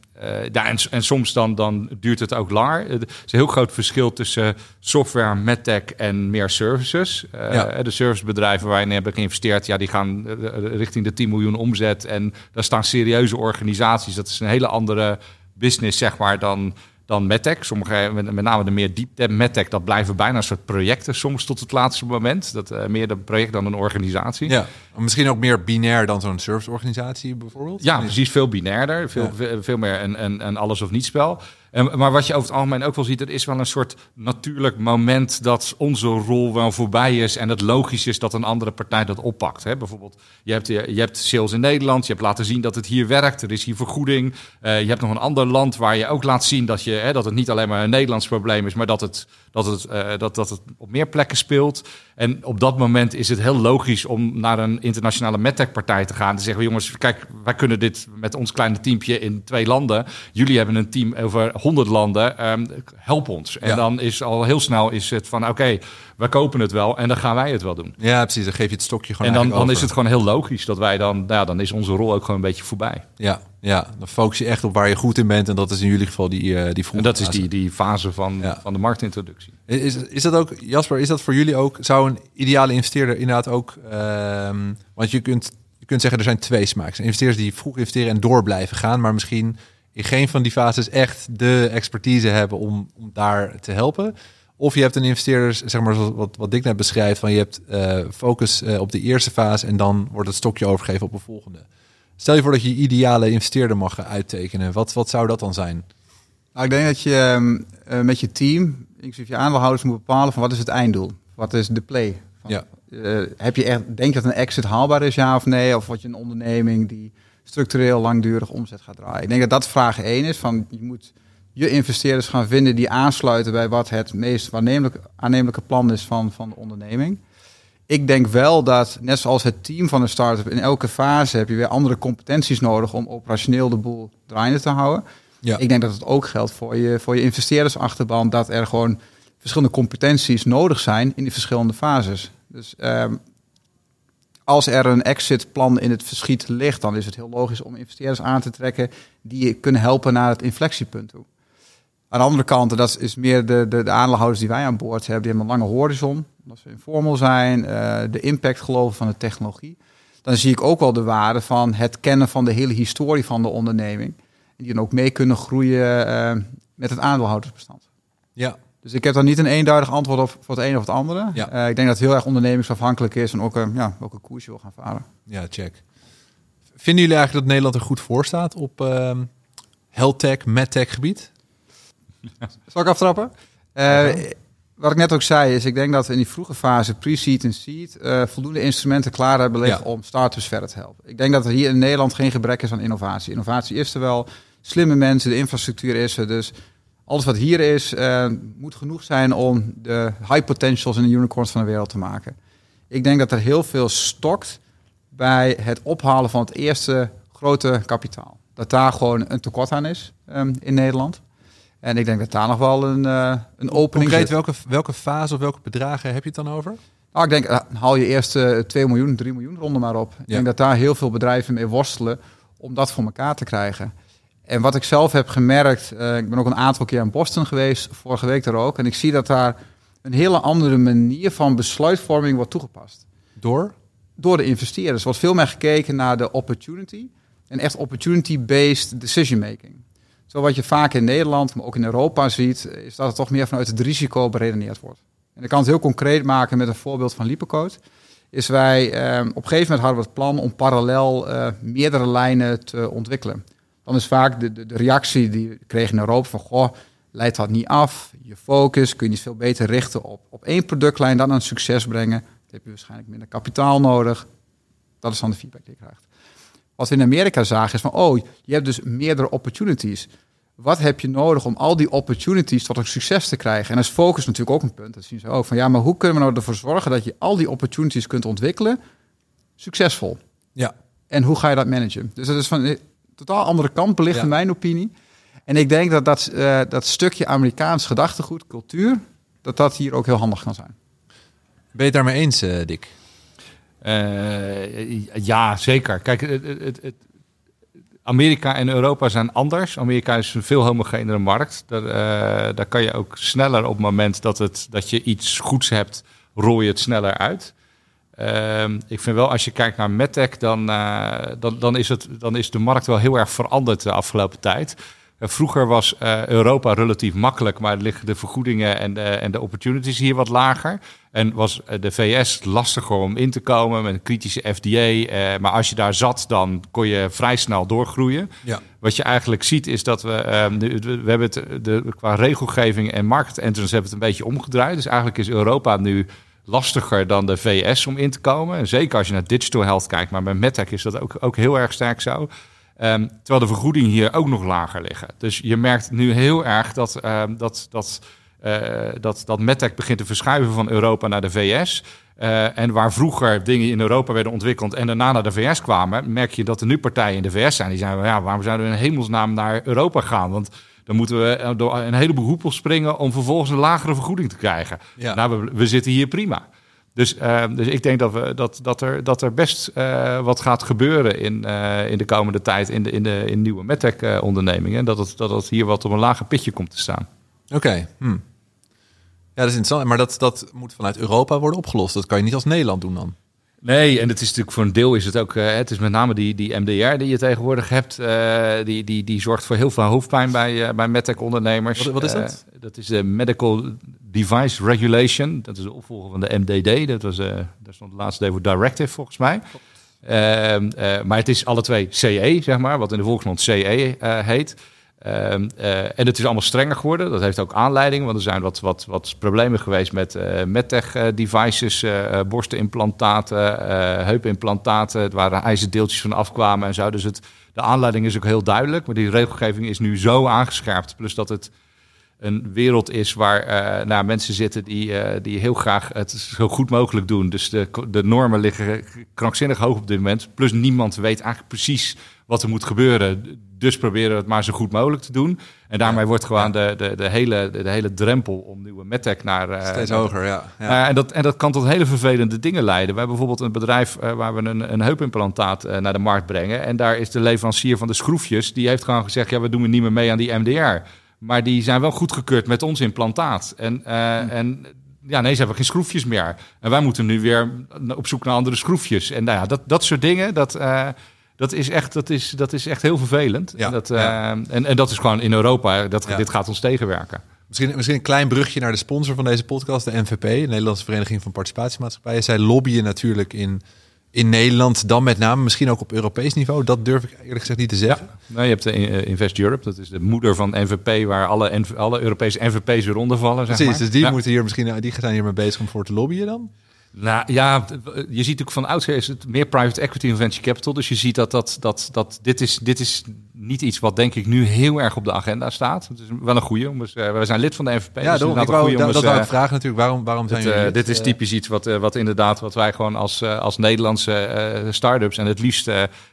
ja, en, en, soms dan, dan duurt het ook langer. Er is een heel groot verschil tussen software, medtech en meer services. Ja. De servicebedrijven waarin hebben geïnvesteerd, ja, die gaan richting de 10 miljoen omzet. En daar staan serieuze organisaties. Dat is een hele andere business, zeg maar, dan dan MedTech. Sommige, met, met name de meer diepte MedTech, dat blijven bijna een soort projecten soms tot het laatste moment. Dat uh, meer een project dan een organisatie. Ja, misschien ook meer binair dan zo'n serviceorganisatie bijvoorbeeld? Ja, precies. Veel binairder. Veel, veel, veel, meer een, een, een alles of niets spel. En, maar wat je over het algemeen ook wel ziet, er is wel een soort natuurlijk moment dat onze rol wel voorbij is en het logisch is dat een andere partij dat oppakt. Hè? Bijvoorbeeld, je hebt, je, je hebt sales in Nederland, je hebt laten zien dat het hier werkt, er is hier vergoeding. Uh, je hebt nog een ander land waar je ook laat zien dat, je, hè, dat het niet alleen maar een Nederlands probleem is, maar dat het, dat het, uh, dat, dat het op meer plekken speelt. En op dat moment is het heel logisch om naar een internationale medtech-partij te gaan. Te zeggen, jongens, kijk, wij kunnen dit met ons kleine teampje in twee landen. Jullie hebben een team over honderd landen. Um, help ons. En dan is al heel snel is het van, oké, okay, we kopen het wel en dan gaan wij het wel doen. Ja, precies. Dan geef je het stokje gewoon En dan, dan is het gewoon heel logisch dat wij dan, nou ja, dan is onze rol ook gewoon een beetje voorbij. Ja, ja, dan focus je echt op waar je goed in bent. En dat is in jullie geval die, uh, die En dat is die, die fase van, ja. van de marktintroductie. Is, is dat ook, Jasper, is dat voor jullie ook, zou een ideale investeerder inderdaad ook, um, want je kunt, je kunt zeggen er zijn twee smaaks. Investeerders die vroeg investeren en door blijven gaan, maar misschien in geen van die fases echt de expertise hebben om, om daar te helpen. Of je hebt een investeerder, zeg maar wat, wat Dick net beschrijft, van je hebt uh, focus uh, op de eerste fase en dan wordt het stokje overgegeven op de volgende. Stel je voor dat je ideale investeerder mag uittekenen. Wat, wat zou dat dan zijn? Nou, ik denk dat je uh, met je team, inclusief je aandeelhouders, moet bepalen van wat is het einddoel? Wat is de play? Van, ja. Uh, heb je echt, denk je dat een exit haalbaar is, ja of nee? Of wat je een onderneming die structureel langdurig omzet gaat draaien? Ik denk dat dat vraag één is. Van, je moet je investeerders gaan vinden die aansluiten bij wat het meest aannemelijke plan is van, van de onderneming ik denk wel dat, net zoals het team van een start-up, in elke fase heb je weer andere competenties nodig om operationeel de boel draaiende te houden. Ja. Ik denk dat het ook geldt voor je, voor je investeerdersachterban, dat er gewoon verschillende competenties nodig zijn in die verschillende fases. Dus um, als er een exitplan in het verschiet ligt, dan is het heel logisch om investeerders aan te trekken die je kunnen helpen naar het inflectiepunt toe. Aan de andere kant, dat is meer de, de, de aandeelhouders die wij aan boord hebben, die hebben een lange horizon. Als we informel zijn, uh, de impact geloven van de technologie. Dan zie ik ook wel de waarde van het kennen van de hele historie van de onderneming. En die dan ook mee kunnen groeien uh, met het aandeelhoudersbestand. Ja. Dus ik heb daar niet een eenduidig antwoord op voor het een of het andere. Ja. Uh, ik denk dat het heel erg ondernemingsafhankelijk is en ook, ja, welke koers je wil gaan varen. Ja, check. Vinden jullie eigenlijk dat Nederland er goed voor staat op uh, health tech, medtech gebied? Zal ik aftrappen? Uh, wat ik net ook zei, is ik denk dat we in die vroege fase, pre-seed en seed, uh, voldoende instrumenten klaar hebben liggen om startups verder te helpen. Ik denk dat er hier in Nederland geen gebrek is aan innovatie. Innovatie is er wel, slimme mensen, de infrastructuur is er. Dus alles wat hier is, uh, moet genoeg zijn om de high potentials en de unicorns van de wereld te maken. Ik denk dat er heel veel stokt bij het ophalen van het eerste grote kapitaal. Dat daar gewoon een tekort aan is um, in Nederland. En ik denk dat daar nog wel een, uh, een opening Concreet, welke, welke fase of welke bedragen heb je het dan over? Nou, ik denk, uh, haal je eerst uh, 2 miljoen, 3 miljoen ronde maar op. Ja. Ik denk dat daar heel veel bedrijven mee worstelen om dat voor elkaar te krijgen. En wat ik zelf heb gemerkt, uh, ik ben ook een aantal keer in Boston geweest, vorige week er ook. En ik zie dat daar een hele andere manier van besluitvorming wordt toegepast. Door? Door de investeerders. Er wordt veel meer gekeken naar de opportunity. En echt opportunity-based decision making. Zo wat je vaak in Nederland, maar ook in Europa ziet, is dat het toch meer vanuit het risico beredeneerd wordt. En ik kan het heel concreet maken met een voorbeeld van Liepecode. Is wij eh, op een gegeven moment hadden we het plan om parallel uh, meerdere lijnen te ontwikkelen. Dan is vaak de, de, de reactie die we kregen in Europa van, goh, leidt dat niet af? Je focus, kun je niet veel beter richten op, op één productlijn, dan een succes brengen. Dan heb je waarschijnlijk minder kapitaal nodig. Dat is dan de feedback die je krijgt. Wat we in Amerika zagen is van, oh, je hebt dus meerdere opportunities. wat heb je nodig om al die opportunities tot een succes te krijgen? En dat is focus natuurlijk ook een punt. Dat zien ze ook van ja, maar hoe kunnen we nou ervoor zorgen dat je al die opportunities kunt ontwikkelen succesvol? Ja. En hoe ga je dat managen? Dus dat is van een totaal andere kant belicht Ja. in mijn opinie. En ik denk dat dat, eh, dat stukje Amerikaans gedachtegoed, cultuur, dat dat hier ook heel handig kan zijn. Ben je het daarmee eens, eh, Dick? Eh, ja, zeker. Kijk, het- het- Amerika en Europa zijn anders. Amerika is een veel homogenere markt. Daar, eh, daar kan je ook sneller op het moment dat, het, dat je iets goeds hebt, rol je het sneller uit. Ehm, ik vind wel, als je kijkt naar MedTech, dan, eh, dan, dan, is het, dan is de markt wel heel erg veranderd de afgelopen tijd. Eh, vroeger was eh, Europa relatief makkelijk, maar liggen de vergoedingen en de, en de opportunities hier wat lager. En was eh, de VS lastiger om in te komen met een kritische FDA. maar als je daar zat, dan kon je vrij snel doorgroeien. Ja. Wat je eigenlijk ziet is dat we, ehm, we hebben het de, qua regelgeving en market entrance hebben het een beetje omgedraaid. Dus eigenlijk is Europa nu lastiger dan de VS om in te komen. En zeker als je naar digital health kijkt, maar bij MedTech is dat ook, ook heel erg sterk zo. Ehm, terwijl de vergoedingen hier ook nog lager liggen. Dus je merkt nu heel erg dat, ehm, dat, dat, eh, dat, dat MedTech begint te verschuiven van Europa naar de VS. Eh, en waar vroeger dingen in Europa werden ontwikkeld en daarna naar de VS kwamen, merk je dat er nu partijen in de VS zijn die zeggen: ja, waarom zouden we in hemelsnaam naar Europa gaan? Want dan moeten we eh, door een heleboel hoepels springen om vervolgens een lagere vergoeding te krijgen. Ja. Nou, we, we zitten hier prima. Dus, eh, dus ik denk dat, we, dat, dat, er, dat er best eh, wat gaat gebeuren in, eh, in de komende tijd in, de, in, de, in nieuwe medtech-ondernemingen. dat, het, dat het hier wat op een lager pitje komt te staan. Oké. hm. Ja, dat is interessant. Maar dat, dat moet vanuit Europa worden opgelost. Dat kan je niet als Nederland doen dan. Nee, en het is natuurlijk voor een deel is het ook. eh, het is met name die, die MDR die je tegenwoordig hebt. eh, die, die, die zorgt voor heel veel hoofdpijn bij, eh, bij medtech-ondernemers. Wat- wat is dat? dat is de Medical Device Regulation. Dat is de opvolger van de MDD. Dat was, daar stond de laatste voor Directive volgens mij. Ehm, eh, maar het is alle twee CE, zeg maar, wat in de volksmond CE heet. Ehm, eh, en het is allemaal strenger geworden. Dat heeft ook aanleiding, want er zijn wat, wat, wat problemen geweest met eh medtech-devices, eh, borstenimplantaten, eh, heupimplantaten, het waren ijzerdeeltjes van afkwamen en zo. Dus het, de aanleiding is ook heel duidelijk, maar die regelgeving is nu zo aangescherpt. Plus dat het een wereld is waar eh, nou, mensen zitten die, die heel graag het zo goed mogelijk doen. Dus de, de normen liggen krankzinnig hoog op dit moment. Plus niemand weet eigenlijk precies wat er moet gebeuren. Dus proberen we het maar zo goed mogelijk te doen. En daarmee wordt gewoon de, de, de, hele, de, de hele drempel om nieuwe medtech naar... eh, Steeds hoger, ja. en, dat, en dat kan tot hele vervelende dingen leiden. We hebben bijvoorbeeld een bedrijf eh, waar we een, een heupimplantaat eh, naar de markt brengen. En daar is de leverancier van de schroefjes, die heeft gewoon gezegd... ja, we doen niet meer mee aan die MDR. Maar die zijn wel goedgekeurd met ons implantaat. En, eh, en ja, nee, ze hebben geen schroefjes meer. En wij moeten nu weer op zoek naar andere schroefjes. En nou ja, dat, dat soort dingen, dat... eh, dat is, echt, dat, is, dat is echt heel vervelend. Ja, en, dat, ja. eh, en, en dat is gewoon in Europa. Dat, Ja. Dit gaat ons tegenwerken. Misschien, misschien een klein brugje naar de sponsor van deze podcast, de NVP, de Nederlandse Vereniging van Participatiemaatschappijen. Zij lobbyen natuurlijk in, in Nederland, dan met name misschien ook op Europees niveau. Dat durf ik eerlijk gezegd niet te zeggen. Nou, je hebt de eh, Invest Europe, dat is de moeder van NVP, waar alle, alle Europese NVP's weer onder vallen. Zeg Precies, maar. dus die Ja. moeten hier misschien, die zijn hiermee bezig om voor te lobbyen dan. Nou ja, je ziet natuurlijk van oudsher is het meer private equity en venture capital. Dus je ziet dat, dat, dat, dat dit, is, dit is niet iets wat denk ik nu heel erg op de agenda staat. Het is wel een goede. Dus, eh, we zijn lid van de NVP. Ja, dus daarom, ik wou, dat, dat wou eh, ik vragen natuurlijk. Waarom, waarom zijn Het, eh, jullie dit is typisch iets wat, wat inderdaad, wat wij gewoon als, als Nederlandse start-ups en het liefst,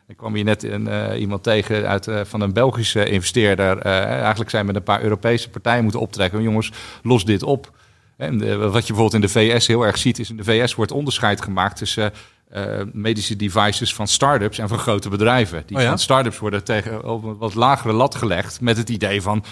ik kwam hier net een, eh, iemand tegen uit, van een Belgische investeerder. eigenlijk zijn we met een paar Europese partijen moeten optrekken. Jongens, los dit op. En wat je bijvoorbeeld in de VS heel erg ziet, is in de VS wordt onderscheid gemaakt tussen eh, medische devices van start-ups en van grote bedrijven. Die Oh ja? van start-ups worden tegen op een wat lagere lat gelegd met het idee van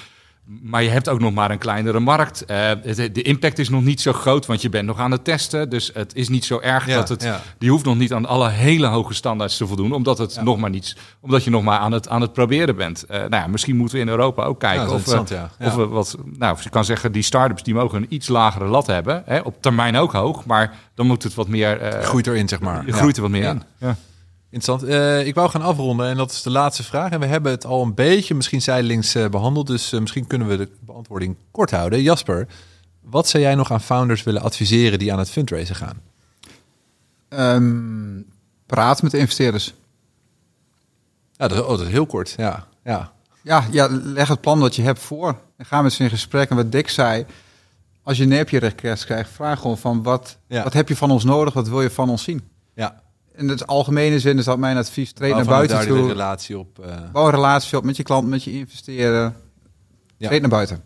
maar je hebt ook nog maar een kleinere markt. Eh, het- de impact is nog niet zo groot, want je bent nog aan het testen. Dus het is niet zo erg Ja, dat het. ja. Die hoeft nog niet aan alle hele hoge standaards te voldoen, omdat, het nog maar niets, omdat je nog maar aan het, aan het proberen bent. Eh, nou ja, misschien moeten we in Europa ook kijken of, we, of we wat. Nou, je kan zeggen, die start-ups die mogen een iets lagere lat hebben. Hè, op termijn ook hoog, maar dan moet het wat meer. eh, groeit erin, zeg maar. groeit er wat meer in. Ja. Interessant. Eh, ik wou gaan afronden en dat is de laatste vraag. En we hebben het al een beetje misschien zijdelings eh, behandeld, dus eh, misschien kunnen we de beantwoording kort houden. Jasper, wat zou jij nog aan founders willen adviseren die aan het fundraisen gaan? Ehm, praat met de investeerders. Ja, dat, oh, dat is heel kort. Ja, ja. Ja, ja, leg het plan dat je hebt voor. En ga met ze in gesprek. En wat Dick zei, als je een request krijgt, vraag gewoon van wat, Ja. wat heb je van ons nodig? Wat wil je van ons zien? Ja. In het algemene zin is dat mijn advies. Treed naar buiten daar de toe. relatie op. eh, Bouw een relatie op met je klant, met je investeren. Ja. Treed naar buiten.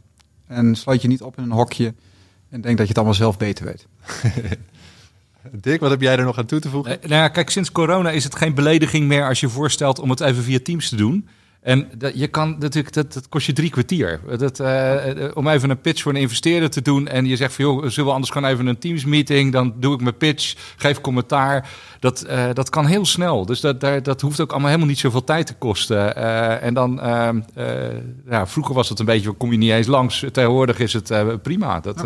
En sluit je niet op in een hokje. En denk dat je het allemaal zelf beter weet. Dick, wat heb jij er nog aan toe te voegen? Eh, nou ja, kijk, sinds corona is het geen belediging meer als je voorstelt om het even via Teams te doen. En dat, je kan natuurlijk, dat, dat kost je drie kwartier. Dat, eh, eh, om even een pitch voor een investeerder te doen. En je zegt van joh, zullen we anders gewoon even een Teams meeting? Dan doe ik mijn pitch, geef commentaar. Dat, eh, dat kan heel snel. Dus dat, daar, dat hoeft ook allemaal helemaal niet zoveel tijd te kosten. En dan, ehm, eh, ja, vroeger was het een beetje, kom je niet eens langs. Tegenwoordig is het prima. Dat,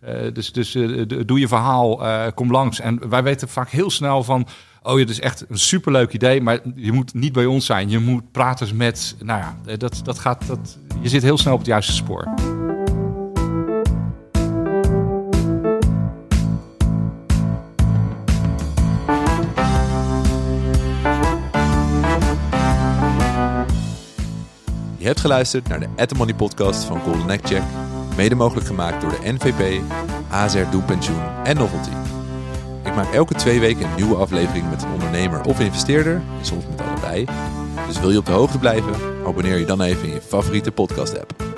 eh, dus dus eh, doe je verhaal, eh, kom langs. En wij weten vaak heel snel van... oh, het is echt een superleuk idee... maar je moet niet bij ons zijn. Je moet praten met... nou ja, dat, dat gaat, dat, je zit heel snel op het juiste spoor. Je hebt geluisterd naar de At The Money podcast van Golden Neck Check. Mede mogelijk gemaakt door de NVP, AZR Doelpensioen en Novelty. Ik maak elke twee weken een nieuwe aflevering met een ondernemer of investeerder. Soms met allebei. Dus wil je op de hoogte blijven? Abonneer je dan even in je favoriete podcast app.